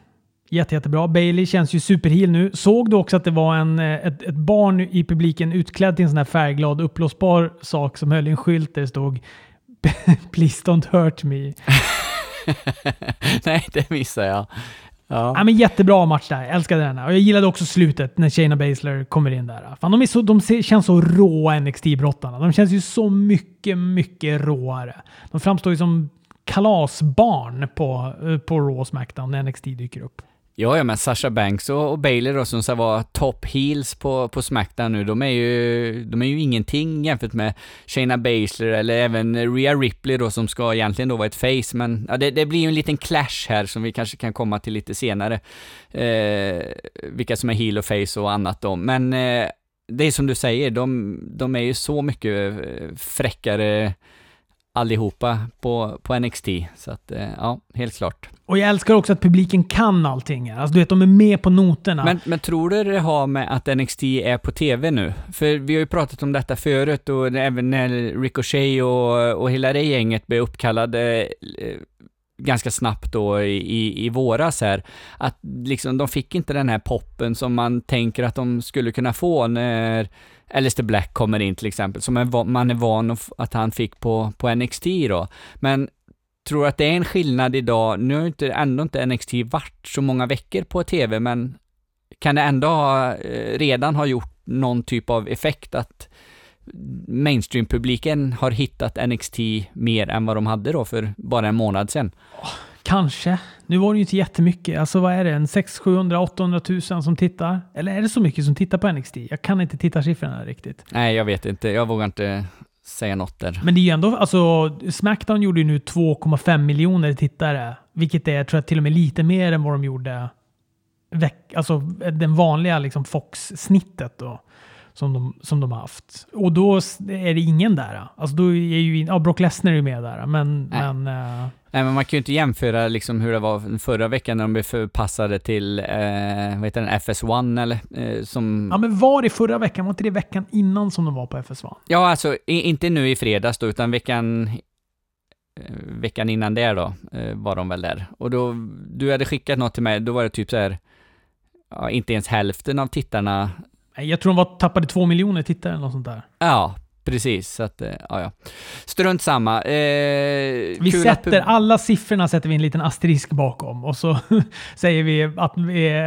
Jätte, jättebra. Bailey känns ju superheal nu. Såg du också att det var en, eh, ett, ett barn i publiken utklädd till en sån här färgglad uppblåsbar sak som höll en skylt där det stod “Please don't hurt me”. Nej, det missade jag. Ja. ja. men jättebra match där. Jag älskade den. Och jag gillade också slutet när Shayna Baszler kommer in där. Fan, de, är så, de känns så råa NXT-brottarna. De känns ju så mycket, mycket råare. De framstår ju som kalasbarn på, eh, på Raw Smackdown när NXT dyker upp. Ja, ja, men Sasha Banks och, och Bailey då som ska vara top heels på, på Smackdown nu, de är, ju, de är ju ingenting jämfört med Shayna Baszler eller även Rhea Ripley då som ska egentligen då vara ett face, men ja, det, det blir ju en liten clash här som vi kanske kan komma till lite senare. Eh, vilka som är heel och face och annat då, men eh, det är som du säger, de, de är ju så mycket eh, fräckare allihopa på, på NXT. Så att, eh, ja, helt klart. Och jag älskar också att publiken kan allting. Alltså du vet, de är med på noterna. Men, men tror du det har med att NXT är på TV nu? För vi har ju pratat om detta förut och även när Ricochet och, och hela det gänget blev uppkallade eh, ganska snabbt då i, i våras här, att liksom de fick inte den här poppen som man tänker att de skulle kunna få när Alistair Black kommer in till exempel, som man är van att han fick på, på NXT då. Men tror att det är en skillnad idag, nu har inte, ändå inte NXT varit så många veckor på TV, men kan det ändå ha, eh, redan ha gjort någon typ av effekt att mainstream-publiken har hittat NXT mer än vad de hade då för bara en månad sedan? Kanske. Nu var det ju inte jättemycket. Alltså vad är det? En 600, 700, 800 000 som tittar? Eller är det så mycket som tittar på NXT? Jag kan inte tittarsiffrorna riktigt. Nej, jag vet inte. Jag vågar inte säga något där. Men det är ju ändå, alltså Smackdown gjorde ju nu 2,5 miljoner tittare. Vilket är, tror jag, till och med lite mer än vad de gjorde veck, alltså den vanliga liksom Fox-snittet då som de, som de har haft. Och då är det ingen där. Alltså då är ju, ja, Brock Lesnar är ju med där, men... Nej. men uh... Nej, men man kan ju inte jämföra liksom hur det var förra veckan när de blev förpassade till, eh, vad heter den, FS1 eller? Eh, som... Ja, men var det förra veckan? Var inte det veckan innan som de var på FS1? Ja, alltså i, inte nu i fredags då, utan veckan eh, veckan innan det då, eh, var de väl där. Och då, du hade skickat något till mig, då var det typ så här, ja, inte ens hälften av tittarna jag tror de var, tappade två miljoner tittare eller något sånt där. Ja, preris. Så att, eh, ja, ja. Strunt samma. Eh, vi sätter, att... alla siffrorna sätter vi en liten asterisk bakom och så säger vi att,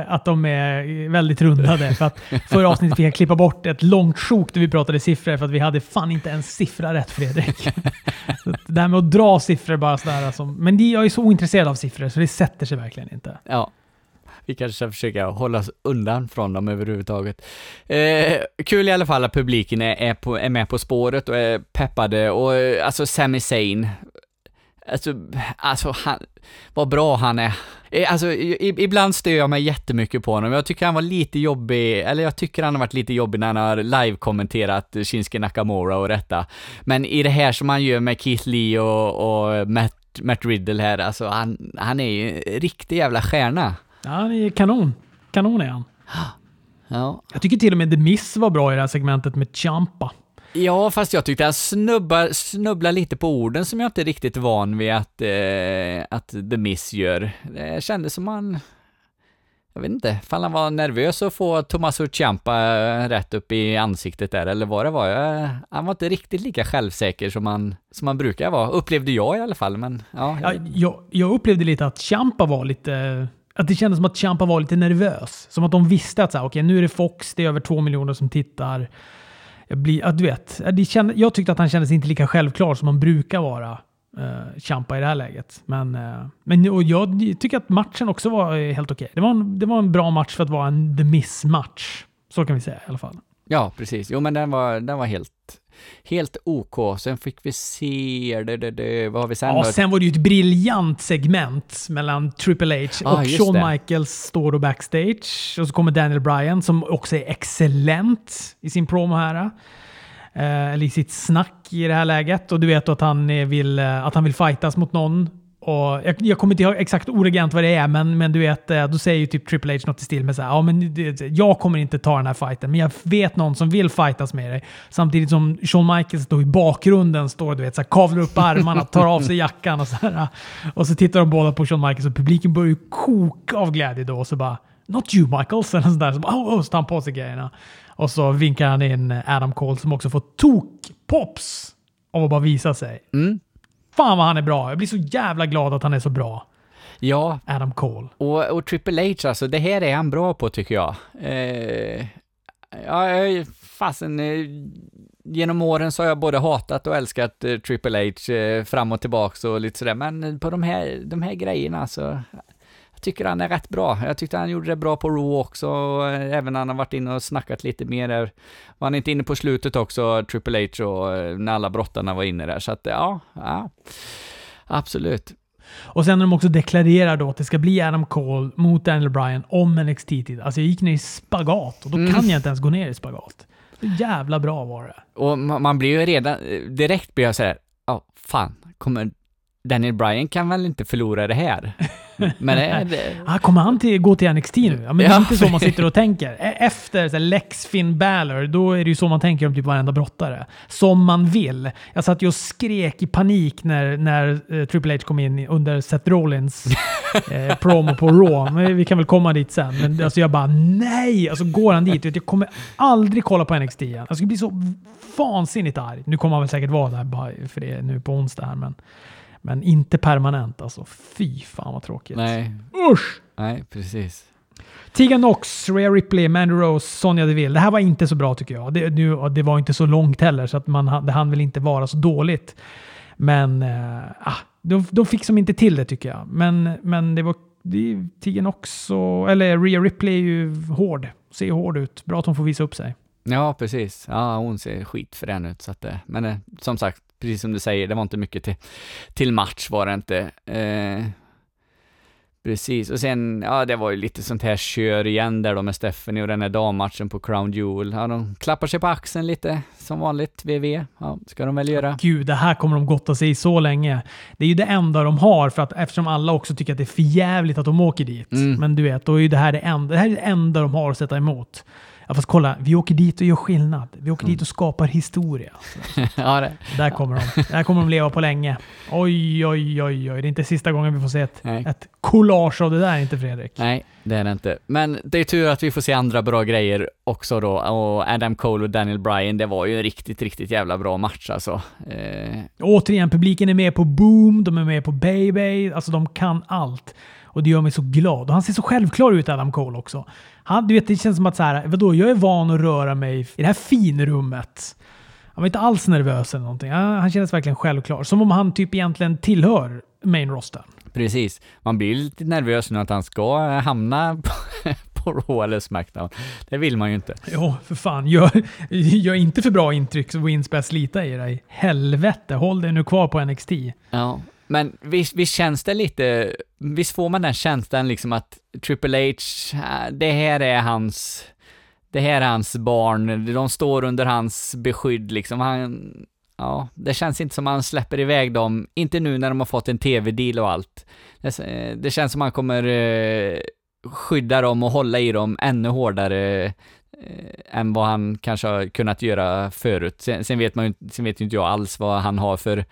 att de är väldigt rundade. för att förra avsnittet fick jag klippa bort ett långt sjok där vi pratade siffror för att vi hade fan inte en siffra rätt Fredrik. det här med att dra siffror bara sådär. Som, men jag är så ointresserad av siffror så det sätter sig verkligen inte. Ja, vi kanske ska försöka hålla oss undan från dem överhuvudtaget. Eh, kul i alla fall att publiken är, är, på, är med på spåret och är peppade och eh, alltså Sami Zayn, alltså, alltså han, vad bra han är. Eh, alltså, ibland stör jag mig jättemycket på honom. Jag tycker han var lite jobbig, eller jag tycker han har varit lite jobbig när han har live-kommenterat Shinsuke Nakamura och detta. Men i det här som han gör med Keith Lee och, och Matt, Matt Riddle här, alltså han, han är ju en riktig jävla stjärna. Ja, han är kanon. Kanon är han. Ja. Jag tycker till och med The Miss var bra i det här segmentet med Champa. Ja, fast jag tyckte han snubbar, snubblar lite på orden som jag inte är riktigt van vid att, eh, att The Miss gör. Det kändes som han... Jag vet inte, fall han var nervös att få Tommaso Ciampa rätt upp i ansiktet där, eller vad det var. Jag, han var inte riktigt lika självsäker som han, som han brukar vara, upplevde jag i alla fall, men ja. Jag, ja, jag, jag upplevde lite att Ciampa var lite att det kändes som att Champa var lite nervös. Som att de visste att så här, okay, nu är det Fox, det är över två miljoner som tittar. Jag, blir, att du vet, det känd, jag tyckte att han kändes inte lika självklar som han brukar vara, eh, uh, Champa i det här läget. Men, uh, men och jag tycker att matchen också var eh, helt okej. Okay. Det, var en, det var en bra match för att vara en The Miss-match. Så kan vi säga i alla fall. Ja, precis. Jo, men den var, den var helt, helt OK. Sen fick vi se, det, det, det, vad har vi sen Ja, då? sen var det ju ett briljant segment mellan Triple H Ah, och Shawn det. Michaels står då backstage. Och så kommer Daniel Bryan som också är excellent i sin promo här. Eh, eller i sitt snack i det här läget. Och du vet att han vill, eh, att han vill fightas mot någon. Och jag, jag kommer inte ihåg exakt ordagrant vad det är, men, men du vet, eh, då säger ju typ Triple H något i stil med så här, ja men jag kommer inte ta den här fighten, men jag vet någon som vill fightas med dig. Samtidigt som Shawn Michaels då i bakgrunden står du vet, så här, kavlar upp armarna, tar av sig jackan och så här. Eh, och så tittar de båda på Shawn Michaels och publiken börjar ju koka av glädje då och så bara Not you Michaels, eller sådär. Så bara, oh, oh, så tar han på sig grejerna. Och så vinkar han in Adam Cole som också får tok-pops av att bara visa sig. Mm. Fan vad han är bra. Jag blir så jävla glad att han är så bra. Ja, Adam Cole. och, och Triple H alltså, det här är han bra på tycker jag. Eh, ja, fasen, eh, genom åren så har jag både hatat och älskat eh, Triple H eh, fram och tillbaks och lite sådär, men på de här, de här grejerna så jag tycker han är rätt bra. Jag tyckte han gjorde det bra på Raw också, och eh, även när han har varit inne och snackat lite mer där. Var han inte inne på slutet också, Triple H, och eh, när alla brottarna var inne där, så att ja, ja absolut. Och sen när de också deklarerar då att det ska bli Adam Cole mot Daniel Bryan om NXT-tid. Alltså jag gick ner i spagat och då Mm. kan jag inte ens gå ner i spagat. Så jävla bra var det. Och ma- man blir ju redan, eh, direkt blir jag såhär, ja, fan, kommer Daniel Bryan kan väl inte förlora det här? Men det är det. Ah, kommer han till, gå till NXT nu? Ja, men det är inte så man sitter och tänker. E- Efter så här, Lex Finn Balor, då är det ju så man tänker om typ varenda brottare. Som man vill. Jag satt ju och skrek i panik när, när eh, Triple H kom in under Seth Rollins eh, promo på Raw. Men vi kan väl komma dit sen. Men alltså jag bara nej! Alltså går han dit, vet, jag kommer aldrig kolla på NXT igen. Jag skulle bli så vansinnigt arg. Nu kommer han väl säkert vara där bara för det är nu på onsdag här, men, men inte permanent alltså. Fy fan vad tråkigt. Nej, Usch! nej, precis. Tegan Knox, Rhea Ripley, Mandy Rose, Sonja Deville. Det här var inte så bra tycker jag. Det, nu, det var inte så långt heller, så att man, det hann väl inte vara så dåligt. Men ah, de, de fick som inte till det tycker jag. Men, men det var det, är- Tegan Knox och... Eller Rhea Ripley är ju hård. Ser hård ut. Bra att hon får visa upp sig. Ja, precis. Ja, hon ser skitfrän ut, så att men eh, som sagt, precis som du säger, det var inte mycket till, till match var det inte. Eh, precis, och sen, ja, det var ju lite sånt här kör igen där då med Stephanie och den här dammatchen på Crown Jewel. Ja, de klappar sig på axeln lite, som vanligt, VV. Ja, ska de väl göra. Gud, det här kommer de gotta sig i så länge. Det är ju det enda de har, för att, eftersom alla också tycker att det är för jävligt att de åker dit. Mm. Men du vet, då är ju det här det enda, det här är det enda de har att sätta emot. Ja, fast kolla, vi åker dit och gör skillnad. Vi åker Mm. dit och skapar historia. ja, det, Där kommer de. Där kommer de leva på länge. Oj, oj, oj, oj. Det är inte sista gången vi får se ett, nej. ett collage av det där, inte Fredrik. Nej, det är det inte. Men det är tur att vi får se andra bra grejer också då. Och Adam Cole och Daniel Bryan, det var ju en riktigt, riktigt jävla bra match alltså. Eh, Återigen, publiken är med på Boom, de är med på Baby. Alltså de kan allt. Och det gör mig så glad. Och han ser så självklar ut, Adam Cole också. Han, du vet, det känns som att så här, vadå, jag är van att röra mig i det här finrummet. Han var inte alls nervös eller någonting. Han, han kändes verkligen självklar. Som om han typ egentligen tillhör main roster. precis. Man blir lite nervös nu att han ska hamna på, på Raw eller Smackdown. Det vill man ju inte. Jo, för fan. Gör, gör inte för bra intryck så Vince börjar slita i dig. Helvete, håll dig nu kvar på NXT. Ja, men visst, visst känns det lite, visst får man den känslan liksom att Triple H, äh, det här är hans, det här är hans barn, de står under hans beskydd liksom. Han, ja, det känns inte som han släpper iväg dem, inte nu när de har fått en tv-deal och allt. Det, eh, det känns som han kommer eh, skydda dem och hålla i dem ännu hårdare än vad han kanske har kunnat göra förut. Sen, sen vet man ju, sen vet ju inte jag alls vad han har för,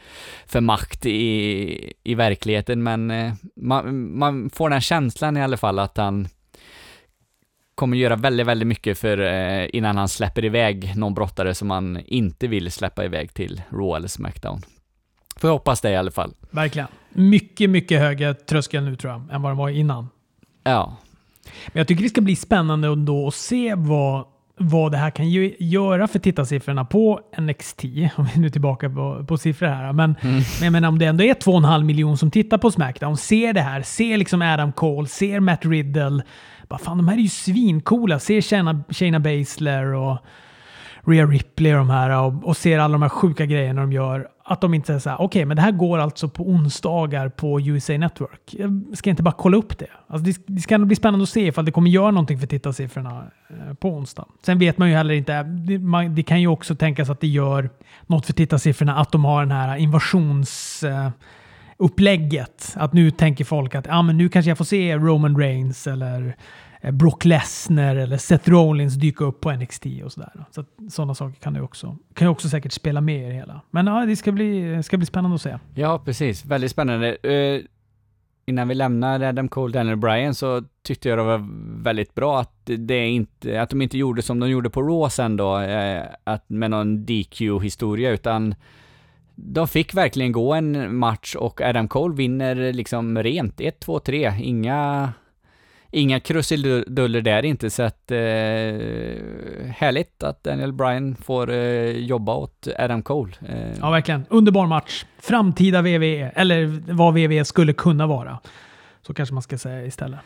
för makt i, i verkligheten, men eh, man, man får den känslan i alla fall att han kommer göra väldigt, väldigt mycket för eh, innan han släpper iväg någon brottare som han inte vill släppa iväg till Raw eller Smackdown. Får jag hoppas det i alla fall. Verkligen. Mycket, mycket högre tröskel nu tror jag, än vad det var innan. Ja, Men jag tycker det ska bli spännande ändå att se vad, vad det här kan ju, göra för tittarsiffrorna på NXT. Om vi nu är tillbaka på, på siffror här. Men, Mm. men jag menar, om det ändå är 2,5 miljoner som tittar på Smackdown, ser det här, ser liksom Adam Cole, ser Matt Riddle. Bara fan, de här är ju svincoola. Ser Shayna, Shayna Baszler och Rhea Ripley och de här och, och ser alla de här sjuka grejerna de gör. Att de inte säger så här, okej, okay, men det här går alltså på onsdagar på USA Network. Jag ska inte bara kolla upp det. Alltså det, det ska bli spännande att se ifall det kommer göra någonting för tittarsiffrorna eh, på onsdag. Sen vet man ju heller inte, det, man, det, kan ju också tänkas att det gör något för tittarsiffrorna att de har den här invasions... Eh, upplägget. Att nu tänker folk att ah, men nu kanske jag får se Roman Reigns eller Eh, Brock Lesnar eller Seth Rollins dyka upp på NXT och sådär. Så sådana saker kan ju också, kan ju också säkert spela med i det hela. Men ja, det ska bli, ska bli spännande att se. Ja, precis. Väldigt spännande. Uh, innan vi lämnar Adam Cole, Daniel Bryan så tyckte jag det var väldigt bra att, det inte, att de inte gjorde som de gjorde på Raw sen då, uh, att med någon DQ-historia, utan de fick verkligen gå en match och Adam Cole vinner liksom rent. 1, 2, 3. Inga, inga krusiduller där inte, så att eh, härligt att Daniel Bryan får eh, jobba åt Adam Cole. Eh. Ja, verkligen. Underbar match. Framtida WWE, eller vad WWE skulle kunna vara. Så kanske man ska säga istället.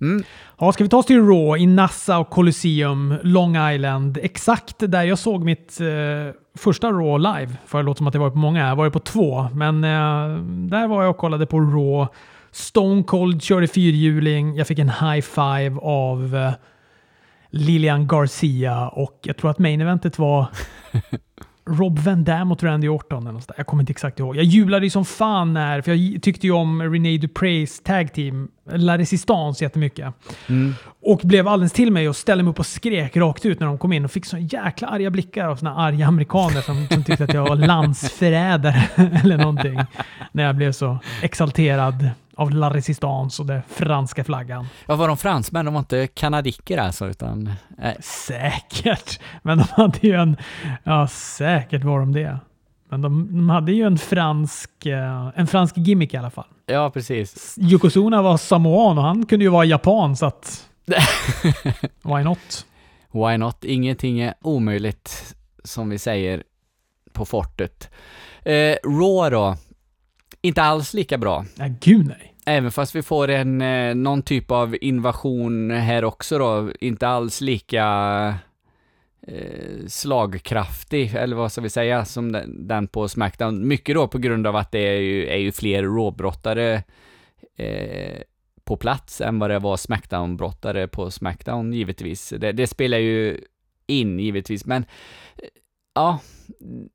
Mm. Ja, ska vi ta oss till Raw i Nassau Colosseum, Long Island. Exakt där jag såg mitt eh, första Raw live. För det låter som att det var på många. Jag var på två, men eh, där var jag och kollade på Raw. Stone Cold körde fyrhjuling. Jag fick en high five av eh, Lilian Garcia och jag tror att main eventet var Rob Van Dam mot Randy Orton. Eller Jag kommer inte exakt ihåg. Jag jublade ju som fan när, för jag tyckte ju om René Duprays tag team, La Resistance jättemycket. Mm. Och blev alldeles till mig och ställde mig upp och skrek rakt ut när de kom in och fick så jäkla arga blickar av såna arga amerikaner som, som tyckte att jag var landsförrädare eller någonting. När jag blev så exalterad av La Resistance och den franska flaggan. Ja, var de fransmän? De var inte kanadiker alltså, utan... Äh. Säkert, men de hade ju en... Ja, säkert var de det. Men de, de hade ju en fransk, eh, en fransk gimmick i alla fall. Ja, precis. Yokozuna var samoan och han kunde ju vara japan, så att... why not? Why not? Ingenting är omöjligt, som vi säger på fortet. Eh, Raw då? Inte alls lika bra. Nej, gud nej. Även fast vi får en, eh, någon typ av invasion här också då, inte alls lika eh, slagkraftig, eller vad ska vi säga, som den, på Smackdown. Mycket då på grund av att det är ju, är ju fler råbrottare eh, på plats än vad det var Smackdown-brottare på Smackdown, givetvis. Det, det spelar ju in, givetvis, men eh, ja,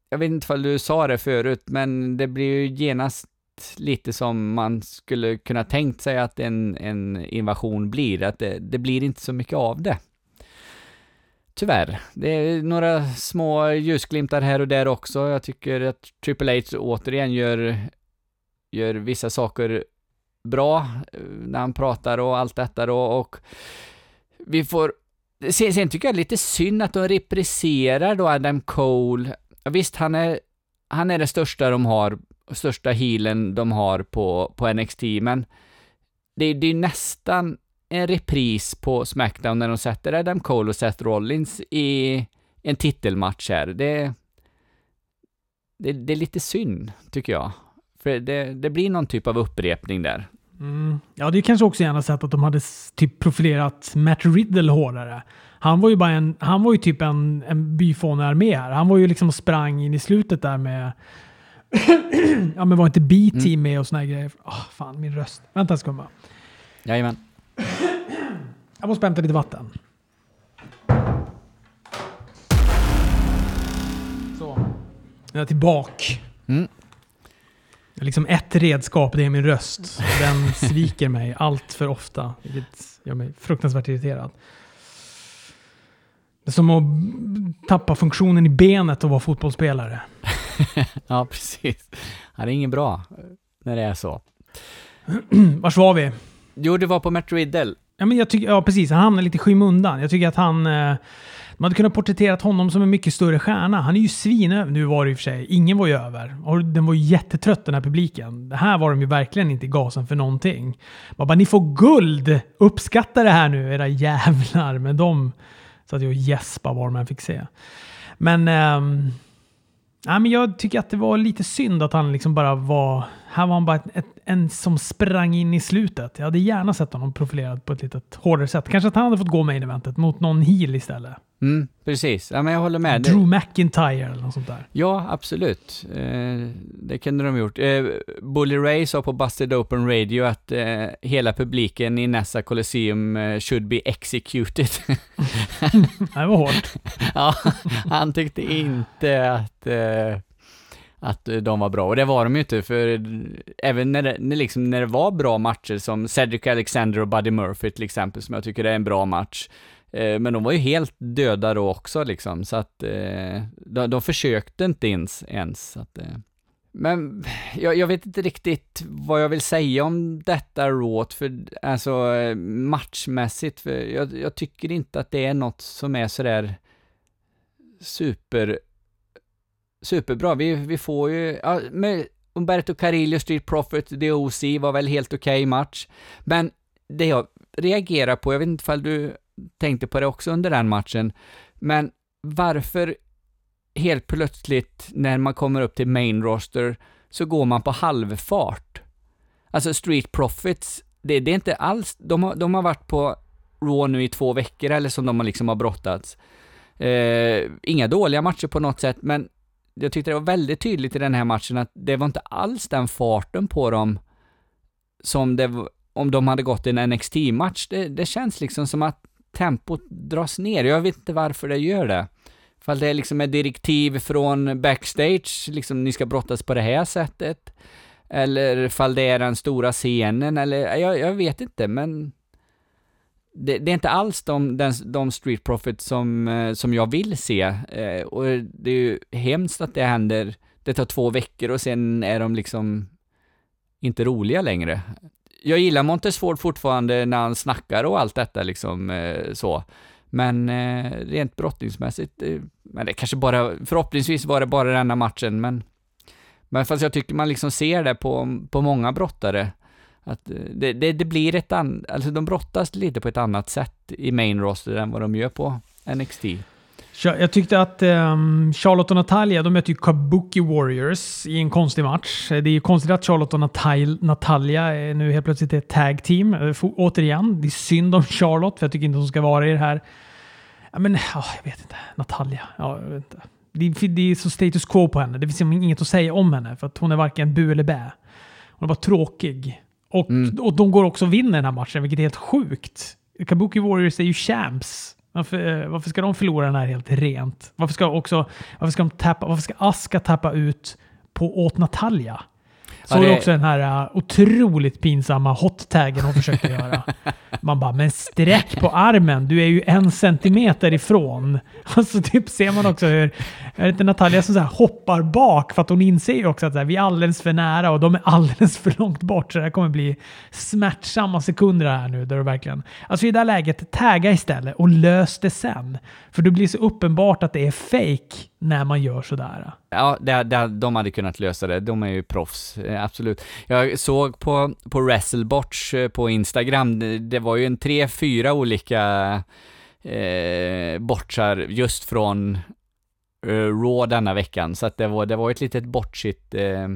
jag vet inte om du sa det förut, men det blir ju genast lite som man skulle kunna tänkt sig att en, en invasion blir, att det, det blir inte så mycket av det. Tyvärr. Det är några små ljusglimtar här och där också. Jag tycker att Triple H återigen gör, gör vissa saker bra eh, när han pratar och allt detta då och vi får Sen, sen tycker jag det är lite synd att de represserar då Adam Cole. Ja, visst, han är, han är det största de har största healen de har på, på NXT, men det, det är nästan en repris på Smackdown när de sätter Adam Cole och Seth Rollins i en titelmatch här. Det, det, det är lite synd, tycker jag. För det, det blir någon typ av upprepning där. Mm. Ja, det är kanske också gärna sett att de hade typ profilerat Matt Riddle hårdare. Han var ju bara en, han var ju typ en, en byfånearmé här. Han var ju liksom och sprang in i slutet där med ja, men var inte B-team mm. med och såna här grejer? Oh, fan, min röst. Vänta en sekund bara. Jajamän. Jag måste hämta lite vatten. Så. Jag är tillbaka. Mm. Jag har liksom ett redskap, det är min röst. Den sviker mig allt för ofta, vilket gör mig fruktansvärt irriterad. Det är som att tappa funktionen i benet och vara fotbollsspelare. ja, precis. det är inget bra när det är så. Vars var vi? Jo, det var på Matt Riddle. Ja, men jag tycker, ja, precis. Han hamnar lite i skymundan. Jag tycker att han... Eh, man hade kunnat porträttera honom som en mycket större stjärna. Han är ju svinöver. Nu var det i och för sig, ingen var ju över. Och den var ju jättetrött den här publiken. Det här var de ju verkligen inte i gasen för någonting. Man bara, ni får guld! Uppskatta det här nu, era jävlar. Men de satt ju och gäspade var man fick se. Men... Um, Nej, men jag tycker att det var lite synd att han liksom bara var här var han bara ett, ett, en som sprang in i slutet. Jag hade gärna sett honom profilerad på ett lite hårdare sätt. Kanske att han hade fått gå main eventet mot någon heel istället. Mm, precis. Ja, men jag håller med. Drew McIntyre eller något sånt där. Ja, absolut. Eh, det kunde de gjort. Eh, Bully Ray sa på Busted Open Radio att eh, hela publiken i Nassa Colosseum eh, should be executed. det var hårt. ja, han tyckte inte att eh, att eh, de var bra. Och det var de ju inte, för eh, även när det, när liksom, när det var bra matcher som Cedric Alexander och Buddy Murphy till exempel, som jag tycker är en bra match, Eh, men de var ju helt döda då också liksom, så att eh, de, de försökte inte ens. ens att, eh. Men jag, jag, vet inte riktigt vad jag vill säga om detta Råt, för alltså eh, matchmässigt, för jag, jag, tycker inte att det är något som är sådär super, superbra. Vi, vi får ju, ja, med Umberto Carillo, Street Profit, DOC var väl helt okej okay match, men det jag reagerar på, jag vet inte ifall du tänkte på det också under den matchen, men varför helt plötsligt när man kommer upp till main roster så går man på halvfart? Alltså Street Profits, det, det är inte alls, de har, de har varit på Raw nu i två veckor eller som de liksom har brottats. Eh, inga dåliga matcher på något sätt, men jag tyckte det var väldigt tydligt i den här matchen att det var inte alls den farten på dem som det var, om de hade gått i en NXT-match. Det, det känns liksom som att tempot dras ner. Jag vet inte varför det gör det. Ifall det är liksom ett direktiv från backstage, liksom ni ska brottas på det här sättet. Eller ifall det är den stora scenen, eller jag, jag vet inte, men det, det, är inte alls de, den, de Street Profits som, eh, som jag vill se. Eh, och det är ju hemskt att det händer. Det tar två veckor och sen är de liksom inte roliga längre jag gillar Montesford fortfarande när han snackar och allt detta liksom eh, så. Men eh, rent brottningsmässigt, eh, men det kanske bara, förhoppningsvis var det bara denna matchen, men men fast jag tycker man liksom ser det på, på många brottare, att eh, det, det, det blir ett annat, alltså de brottas lite på ett annat sätt i main roster än vad de gör på NXT. Jag tyckte att um, Charlotte och Natalia, de möter ju Kabuki Warriors i en konstig match. Det är ju konstigt att Charlotte och Natal Natalia nu helt plötsligt är ett tag team. Eh, återigen, det är synd om Charlotte, för jag tycker inte hon ska vara i det här. Ja, men oh, jag vet inte. Natalia, ja, jag vet inte. Det, det, är så status quo på henne. Det finns liksom inget att säga om henne, för att hon är varken bu eller bä. Hon är bara tråkig. Och, mm. och de går också och vinner den här matchen, vilket är helt sjukt. Kabuki Warriors är ju champs varför, eh, varför ska de förlora den här helt rent? Varför ska, också, varför ska, de tappa, varför ska Aska tappa ut på åt Natalia? Så ja, det... också den här uh, otroligt pinsamma hot-taggen hon försökte göra. Man bara, men sträck på armen, du är ju en centimeter ifrån. Och så typ ser man också hur, är det inte Natalia som så hoppar bak för att hon inser ju också att här, vi är alldeles för nära och de är alldeles för långt bort. Så det här kommer bli smärtsamma sekunder här nu. Där du verkligen, alltså i det här läget, tagga istället och lös det sen. För det blir så uppenbart att det är fake när man gör sådär. Ja, det, det, de hade kunnat lösa det. De är ju proffs, eh, absolut. Jag såg på, på WrestleBotch eh, på Instagram, det var ju en tre, fyra olika eh, botchar just från eh, Raw denna veckan, så att det var, det var ett litet botchigt eh,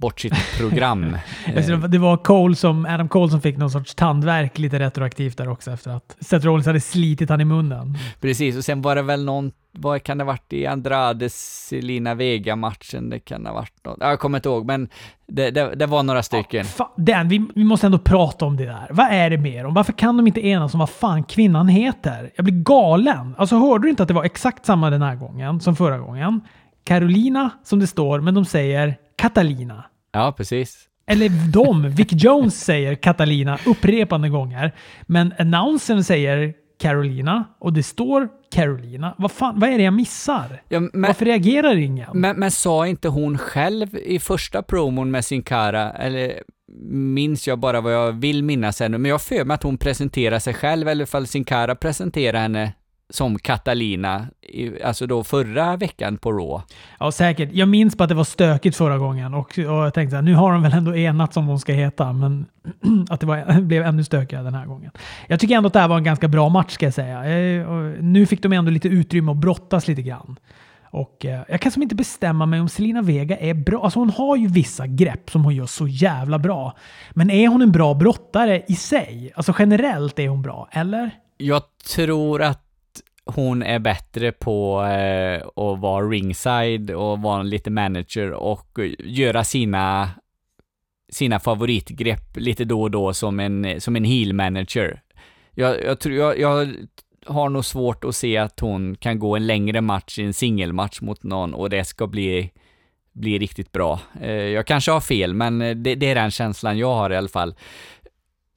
bort sitt program. det var Cole som, Adam Cole som fick någon sorts tandverk lite retroaktivt där också efter att Seth Rollins hade slitit han i munnen. Precis, och sen var det väl någon, vad kan det ha varit i Andrades Selina Vega-matchen? Det kan ha varit något, jag kommer inte ihåg, men det, det, det var några stycken. Ja, Dan, vi, vi, måste ändå prata om det där. Vad är det med dem? Varför kan de inte enas om vad fan kvinnan heter? Jag blir galen. Alltså hörde du inte att det var exakt samma den här gången som förra gången? Carolina, som det står, men de säger Catalina. Ja, precis. Eller de, Vic Jones säger Catalina upprepande gånger. Men announcern säger Carolina och det står Carolina. Vad, fan, vad är det jag missar? Ja, men, Varför reagerar ingen? Men, men sa inte hon själv i första promon med sin Kara, eller minns jag bara vad jag vill minnas ännu, men jag för mig att hon presenterar sig själv, eller ifall sin Kara presenterar henne som Catalina, alltså då förra veckan på Raw. Ja, säkert. Jag minns bara att det var stökigt förra gången och, och jag tänkte att nu har de väl ändå enat som hon ska heta, men att det var, blev ännu stökigare den här gången. Jag tycker ändå att det här var en ganska bra match ska jag säga. Nu fick de ändå lite utrymme att brottas lite grann. Och eh, jag kan som inte bestämma mig om Selina Vega är bra. Alltså hon har ju vissa grepp som hon gör så jävla bra. Men är hon en bra brottare i sig? Alltså generellt är hon bra, eller? Jag tror att hon är bättre på eh, att vara ringside och vara lite manager och göra sina sina favoritgrepp lite då och då som en, som en heel manager. Jag, jag, tror, jag, jag har nog svårt att se att hon kan gå en längre match i en singelmatch mot någon och det ska bli, bli riktigt bra. Eh, jag kanske har fel, men det, det är den känslan jag har i alla fall.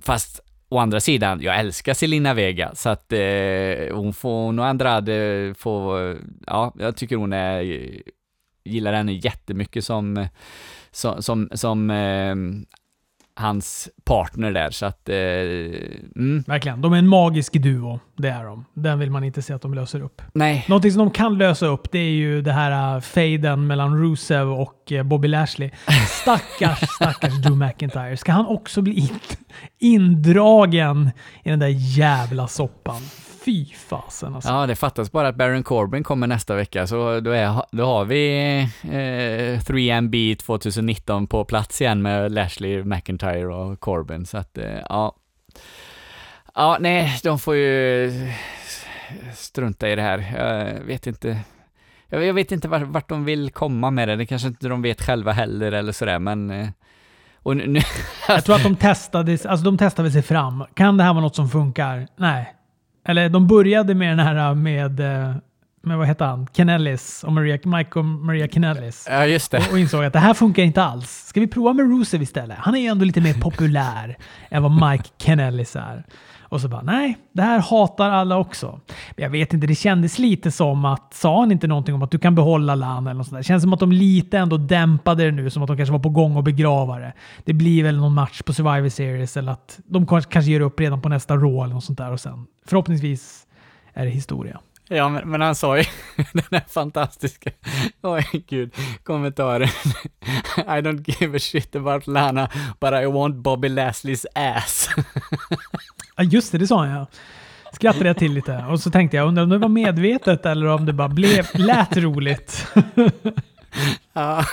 Fast Å andra sidan, jag älskar Selina Vega, så att eh, hon får, hon och Andrade får, ja, jag tycker hon är, gillar henne jättemycket som, som, som, som eh, hans partner där, så att... Eh, mm. Verkligen. De är en magisk duo. Det är de. Den vill man inte se att de löser upp. Nej. Någonting som de kan lösa upp, det är ju det här uh, faden mellan Rusev och uh, Bobby Lashley. Stackars, stackars Drew McIntyre. Ska han också bli in, indragen i den där jävla soppan? Fy fasen alltså. Ja, det fattas bara att Baron Corbin kommer nästa vecka, så då, är, då har vi eh, 3MB 2019 på plats igen med Lashley, McIntyre och Corbin, så att eh, ja. Ja, nej, de får ju strunta i det här. Jag vet inte. Jag vet inte vart, vart de vill komma med det. Det kanske inte de vet själva heller eller sådär, men eh, och nu, jag tror att de testade, alltså de testade sig fram. Kan det här vara något som funkar? Nej. Eller de började med den här med, eh, med vad heter han? Kennellis och Maria, Mike och Maria Kennellis. Ja, just det. Och, och insåg att det här funkar inte alls. Ska vi prova med Rusev istället? Han är ju ändå lite mer populär än vad Mike Kennellis är. Och så bara, nej, det här hatar alla också. Men jag vet inte, det kändes lite som att, sa han inte någonting om att du kan behålla Lana eller något sånt där? Det känns som att de lite ändå dämpade det nu, som att de kanske var på gång att begrava det. Det blir väl någon match på Survivor Series eller att de kanske gör upp redan på nästa Raw eller något sånt där och sen förhoppningsvis är det historia. Ja, men, men, han sa ju den här fantastiska, oj oh, gud, kommentaren. I don't give a shit about Lana, but I want Bobby Lasleys ass. Ja, just det, det sa han ja. Skrattade jag till lite och så tänkte jag, undrar om det var medvetet eller om det bara blev, lät roligt. ja.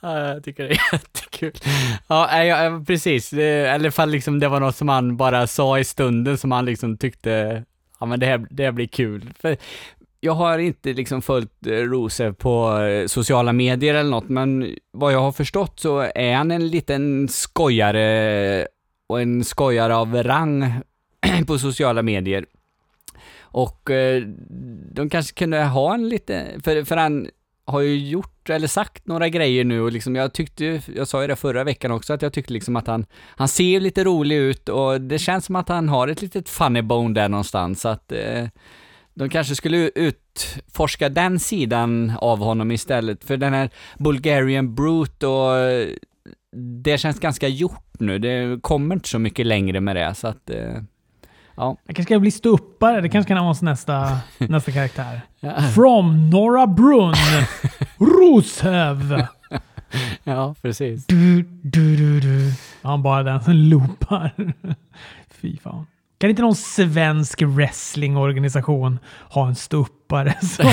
ja, jag tycker det är jättekul. Ja, ja precis. Eller fall liksom det var något som han bara sa i stunden som han liksom tyckte, ja men det här, det här blir kul. För jag har inte liksom följt eh, Rose på eh, sociala medier eller något, men vad jag har förstått så är han en liten skojare och en skojare av rang på sociala medier. Och eh, de kanske kunde ha en lite, för, för han har ju gjort, eller sagt några grejer nu och liksom jag tyckte, jag sa ju det förra veckan också, att jag tyckte liksom att han, han ser lite rolig ut och det känns som att han har ett litet funny bone där någonstans, så att eh, de kanske skulle utforska den sidan av honom istället, för den här Bulgarian Brute och eh, det känns ganska gjort nu. Det kommer inte så mycket längre med det, så att... Eh, ja. Jag kanske ska bli ståuppare. Det kanske kan vara nästa, nästa karaktär. Ja. From Norra Brunn, Roshöv. Ja, precis. Du, du, du, du. Han bara den som loopar. Fy fan. Kan inte någon svensk wrestlingorganisation ha en ståuppare som,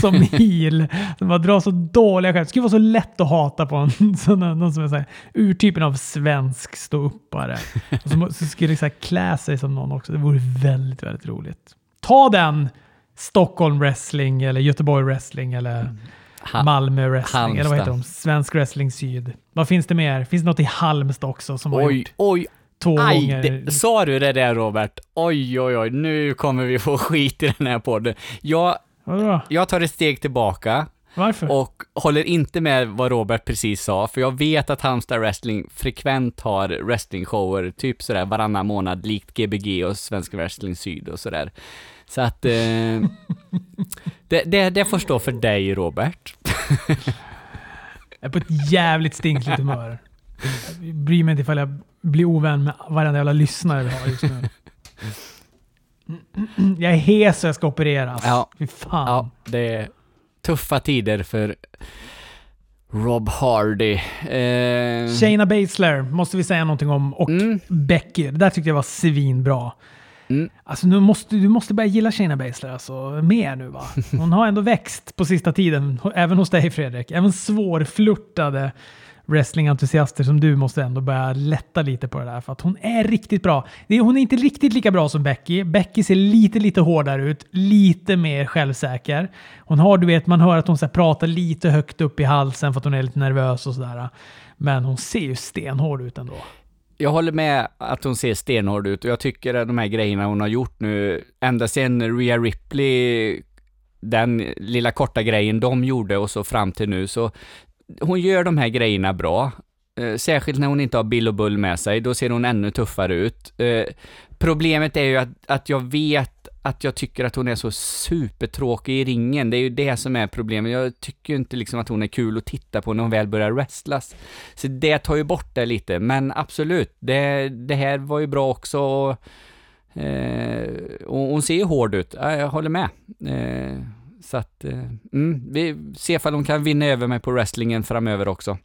som heel? Som bara drar så dåliga skämt. Det skulle vara så lätt att hata på en sån, någon som är så här, urtypen av svensk ståuppare. Som, så skulle så här, klä sig som någon också. Det vore väldigt, väldigt roligt. Ta den! Stockholm wrestling eller Göteborg wrestling eller ha Malmö wrestling. Halmstad. Eller vad heter de? Svensk wrestling syd. Vad finns det mer? Finns det något i Halmstad också som oj, har gjort? Oj, två Aj, gånger. Det, sa du det där Robert? Oj, oj, oj, nu kommer vi få skit i den här podden. Jag, jag tar ett steg tillbaka. Varför? Och håller inte med vad Robert precis sa, för jag vet att Halmstad Wrestling frekvent har wrestlingshower, typ sådär varannan månad, likt Gbg och Svenska Wrestling Syd och sådär. Så att... Eh, det, det, det får stå för dig, Robert. jag är på ett jävligt stinkligt humör. Jag bryr mig inte ifall jag blir ovän med varenda jävla lyssnare vi har just nu. Jag är hes och jag ska opereras. Ja. Fy fan. Ja, det är tuffa tider för Rob Hardy. Eh... Shayna Baszler måste vi säga någonting om och mm. Becky. Det där tyckte jag var svinbra. Mm. Alltså nu måste, du måste börja gilla Shayna Baszler alltså, mer nu va? Hon har ändå växt på sista tiden, även hos dig Fredrik. Även svårflörtade wrestlingentusiaster som du måste ändå börja lätta lite på det där för att hon är riktigt bra. Hon är inte riktigt lika bra som Becky. Becky ser lite, lite hårdare ut, lite mer självsäker. Hon har, du vet, man hör att hon så här, pratar lite högt upp i halsen för att hon är lite nervös och sådär. Men hon ser ju stenhård ut ändå. Jag håller med att hon ser stenhård ut och jag tycker att de här grejerna hon har gjort nu, ända sedan Rhea Ripley, den lilla korta grejen de gjorde och så fram till nu, så hon gör de här grejerna bra. Eh, särskilt när hon inte har Bill och Bull med sig, då ser hon ännu tuffare ut. Eh, problemet är ju att, att jag vet att jag tycker att hon är så supertråkig i ringen. Det är ju det som är problemet. Jag tycker inte liksom att hon är kul att titta på när hon väl börjar wrestlas. Så det tar ju bort det lite, men absolut, det, det här var ju bra också. Och, eh, och hon ser ju hård ut, jag håller med. Eh, så att, eh, mm, vi ser om de kan vinna över mig på wrestlingen framöver också.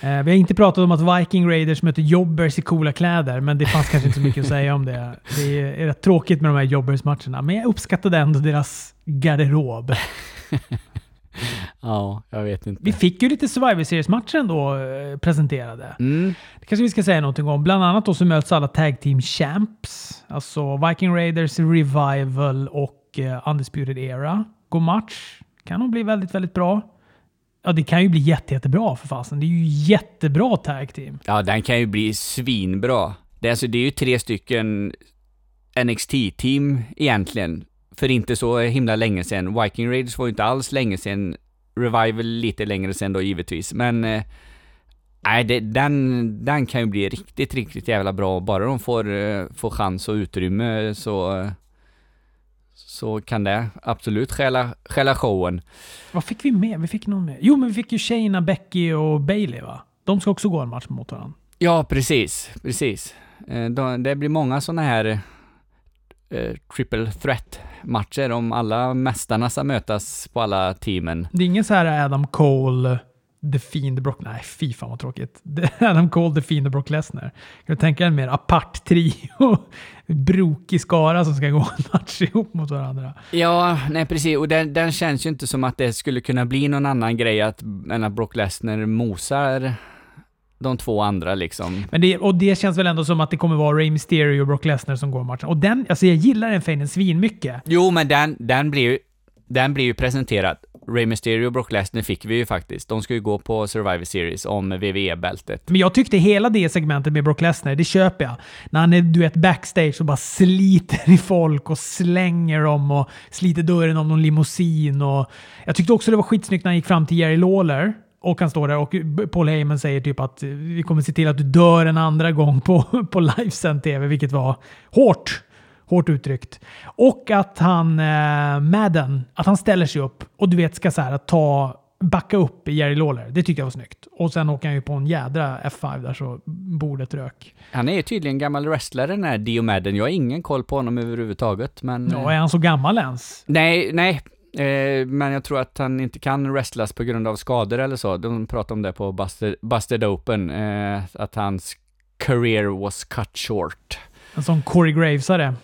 Eh, vi har inte pratat om att Viking Raiders möter Jobbers i coola kläder, men det fanns kanske inte så mycket att säga om det. Det är, är rätt tråkigt med de här Jobbers-matcherna, men jag uppskattade ändå deras garderob. ja, jag vet inte. Vi fick ju lite Survivor Series-matcher ändå eh, presenterade. Mm. Det kanske vi ska säga någonting om. Bland annat då så möts alla Tag Team Champs. Alltså Viking Raiders, Revival och eh, Undisputed Era går match. Kan nog bli väldigt, väldigt bra. Ja, det kan ju bli jätte, jättebra för fasen. Det är ju jättebra tag team. Ja, den kan ju bli svinbra. Det är, alltså, det är ju tre stycken NXT-team egentligen. För inte så himla länge sedan. Viking Raiders var ju inte alls länge sedan. Revival lite längre sedan då givetvis. Men eh, nej, eh, den, den kan ju bli riktigt, riktigt jävla bra. Bara de får, eh, får chans och utrymme så eh, så kan det absolut stjäla, stjäla showen. Vad fick vi med? Vi fick någon med. Jo, men vi fick ju Shayna, Becky och Bailey va? De ska också gå en match mot varandra. Ja, precis. Precis. Eh, det blir många sådana här eh, triple threat-matcher om alla mästarna ska mötas på alla teamen. Det är ingen så här Adam Cole The Fiend Brock... Nej, fy fan vad tråkigt. Adam Cole, The Fiend och Brock Lesnar. Kan du tänka dig en mer apart trio? Brokig skara som ska gå en match ihop mot varandra. Ja, nej precis. Och den, den, känns ju inte som att det skulle kunna bli någon annan grej att, än att Brock Lesnar mosar de två andra liksom. Men det, och det känns väl ändå som att det kommer vara Ray Mysterio och Brock Lesnar som går matchen. Och den, alltså jag gillar den fejden svinmycket. Jo, men den, den blir ju den blir ju presenterad Ray Mysterio och Brock Lesnar fick vi ju faktiskt. De ska ju gå på Survivor Series om WWE-bältet. Men jag tyckte hela det segmentet med Brock Lesnar, det köper jag. När han är du vet, backstage och bara sliter i folk och slänger dem och sliter dörren om någon limousin. Och jag tyckte också det var skitsnyggt när han gick fram till Jerry Lawler och han står där och Paul Heyman säger typ att vi kommer se till att du dör en andra gång på, på livesänd TV, vilket var hårt. Hårt uttryckt. Och att han, eh, Madden, att han ställer sig upp och du vet ska så här, ta, backa upp i Jerry Lawler. Det tyckte jag var snyggt. Och sen åker han ju på en jädra F5 där så bordet rök. Han är ju tydligen gammal wrestlare den här Dio Madden. Jag har ingen koll på honom överhuvudtaget. Men, ja, är han så gammal ens? Nej, nej. Eh, men jag tror att han inte kan wrestlas på grund av skador eller så. De pratade om det på Busted, Busted Open. Eh, att hans career was cut short. En sån Corey Gravesare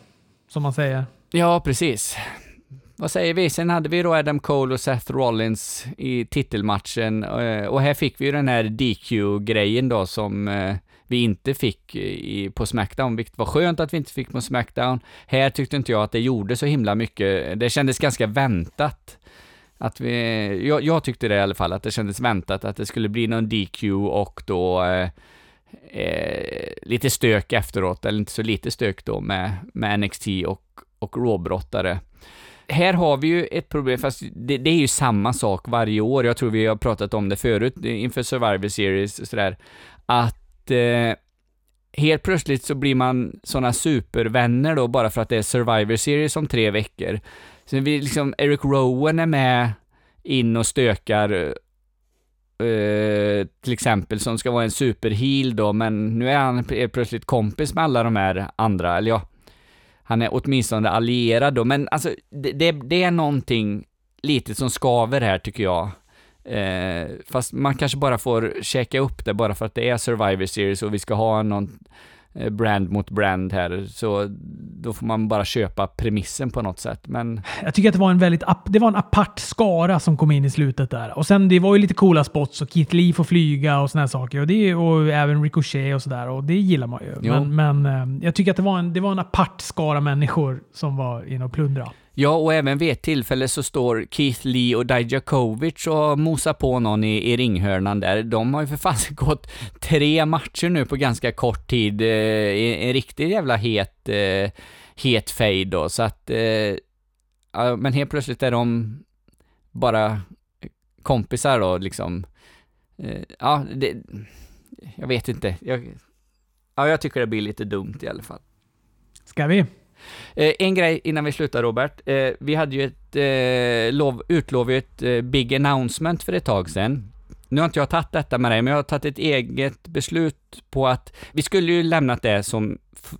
som man säger. Ja, precis. Vad säger vi? Sen hade vi då Adam Cole och Seth Rollins i titelmatchen eh, och här fick vi ju den här DQ-grejen då som eh, vi inte fick eh, i, på Smackdown, vilket var skönt att vi inte fick på Smackdown. Här tyckte inte jag att det gjorde så himla mycket. Det kändes ganska väntat. Att vi, jag, jag tyckte det i alla fall, att det kändes väntat att det skulle bli någon DQ och då eh, lite stök efteråt, eller inte så lite stök då med, med NXT och, och råbrottare. Här har vi ju ett problem, fast det, det, är ju samma sak varje år. Jag tror vi har pratat om det förut inför Survivor Series och sådär, att eh, helt plötsligt så blir man sådana supervänner då bara för att det är Survivor Series om tre veckor. Så vi liksom, Eric Rowan är med in och stökar Eh, till exempel, som ska vara en superheal då, men nu är han plötsligt kompis med alla de här andra, eller ja, han är åtminstone allierad då, men alltså det, det, det är någonting lite som skaver här tycker jag. Eh, fast man kanske bara får checka upp det bara för att det är Survivor Series och vi ska ha någon, brand mot brand här, så då får man bara köpa premissen på något sätt. Men Jag tycker att det var en väldigt det var en apart skara som kom in i slutet där. Och sen det var ju lite coola spots och Keith Lee får flyga och såna här saker. Och, det, och även Ricochet och sådär. Och det gillar man ju. Men, men eh, jag tycker att det var, en, det var en apart skara människor som var inne och plundra. Ja, och även vid ett tillfälle så står Keith Lee och Dijakovic och mosar på någon i, i ringhörnan där. De har ju för fan gått tre matcher nu på ganska kort tid. Eh, en riktigt jävla het, eh, het fade då, så att... Eh, ja, men helt plötsligt är de bara kompisar då, liksom. Eh, ja, det... Jag vet inte. Jag, ja, jag tycker det blir lite dumt i alla fall. Ska vi? Eh, en grej innan vi slutar Robert. Eh, vi hade ju ett eh, lov, utlovat eh, big announcement för ett tag sedan. Nu har inte jag tagit detta med dig, men jag har tagit ett eget beslut på att vi skulle ju lämnat det som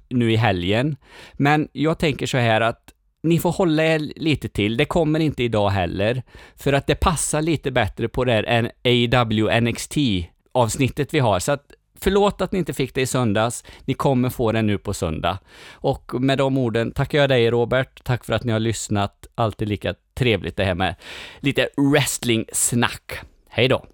nu i helgen. Men jag tänker så här att ni får hålla er lite till. Det kommer inte idag heller. För att det passar lite bättre på det här än NXT avsnittet vi har. Så att Förlåt att ni inte fick det i söndags. Ni kommer få det nu på söndag. Och med de orden tackar jag dig Robert. Tack för att ni har lyssnat. Alltid lika trevligt det här med lite wrestling-snack. Hej då!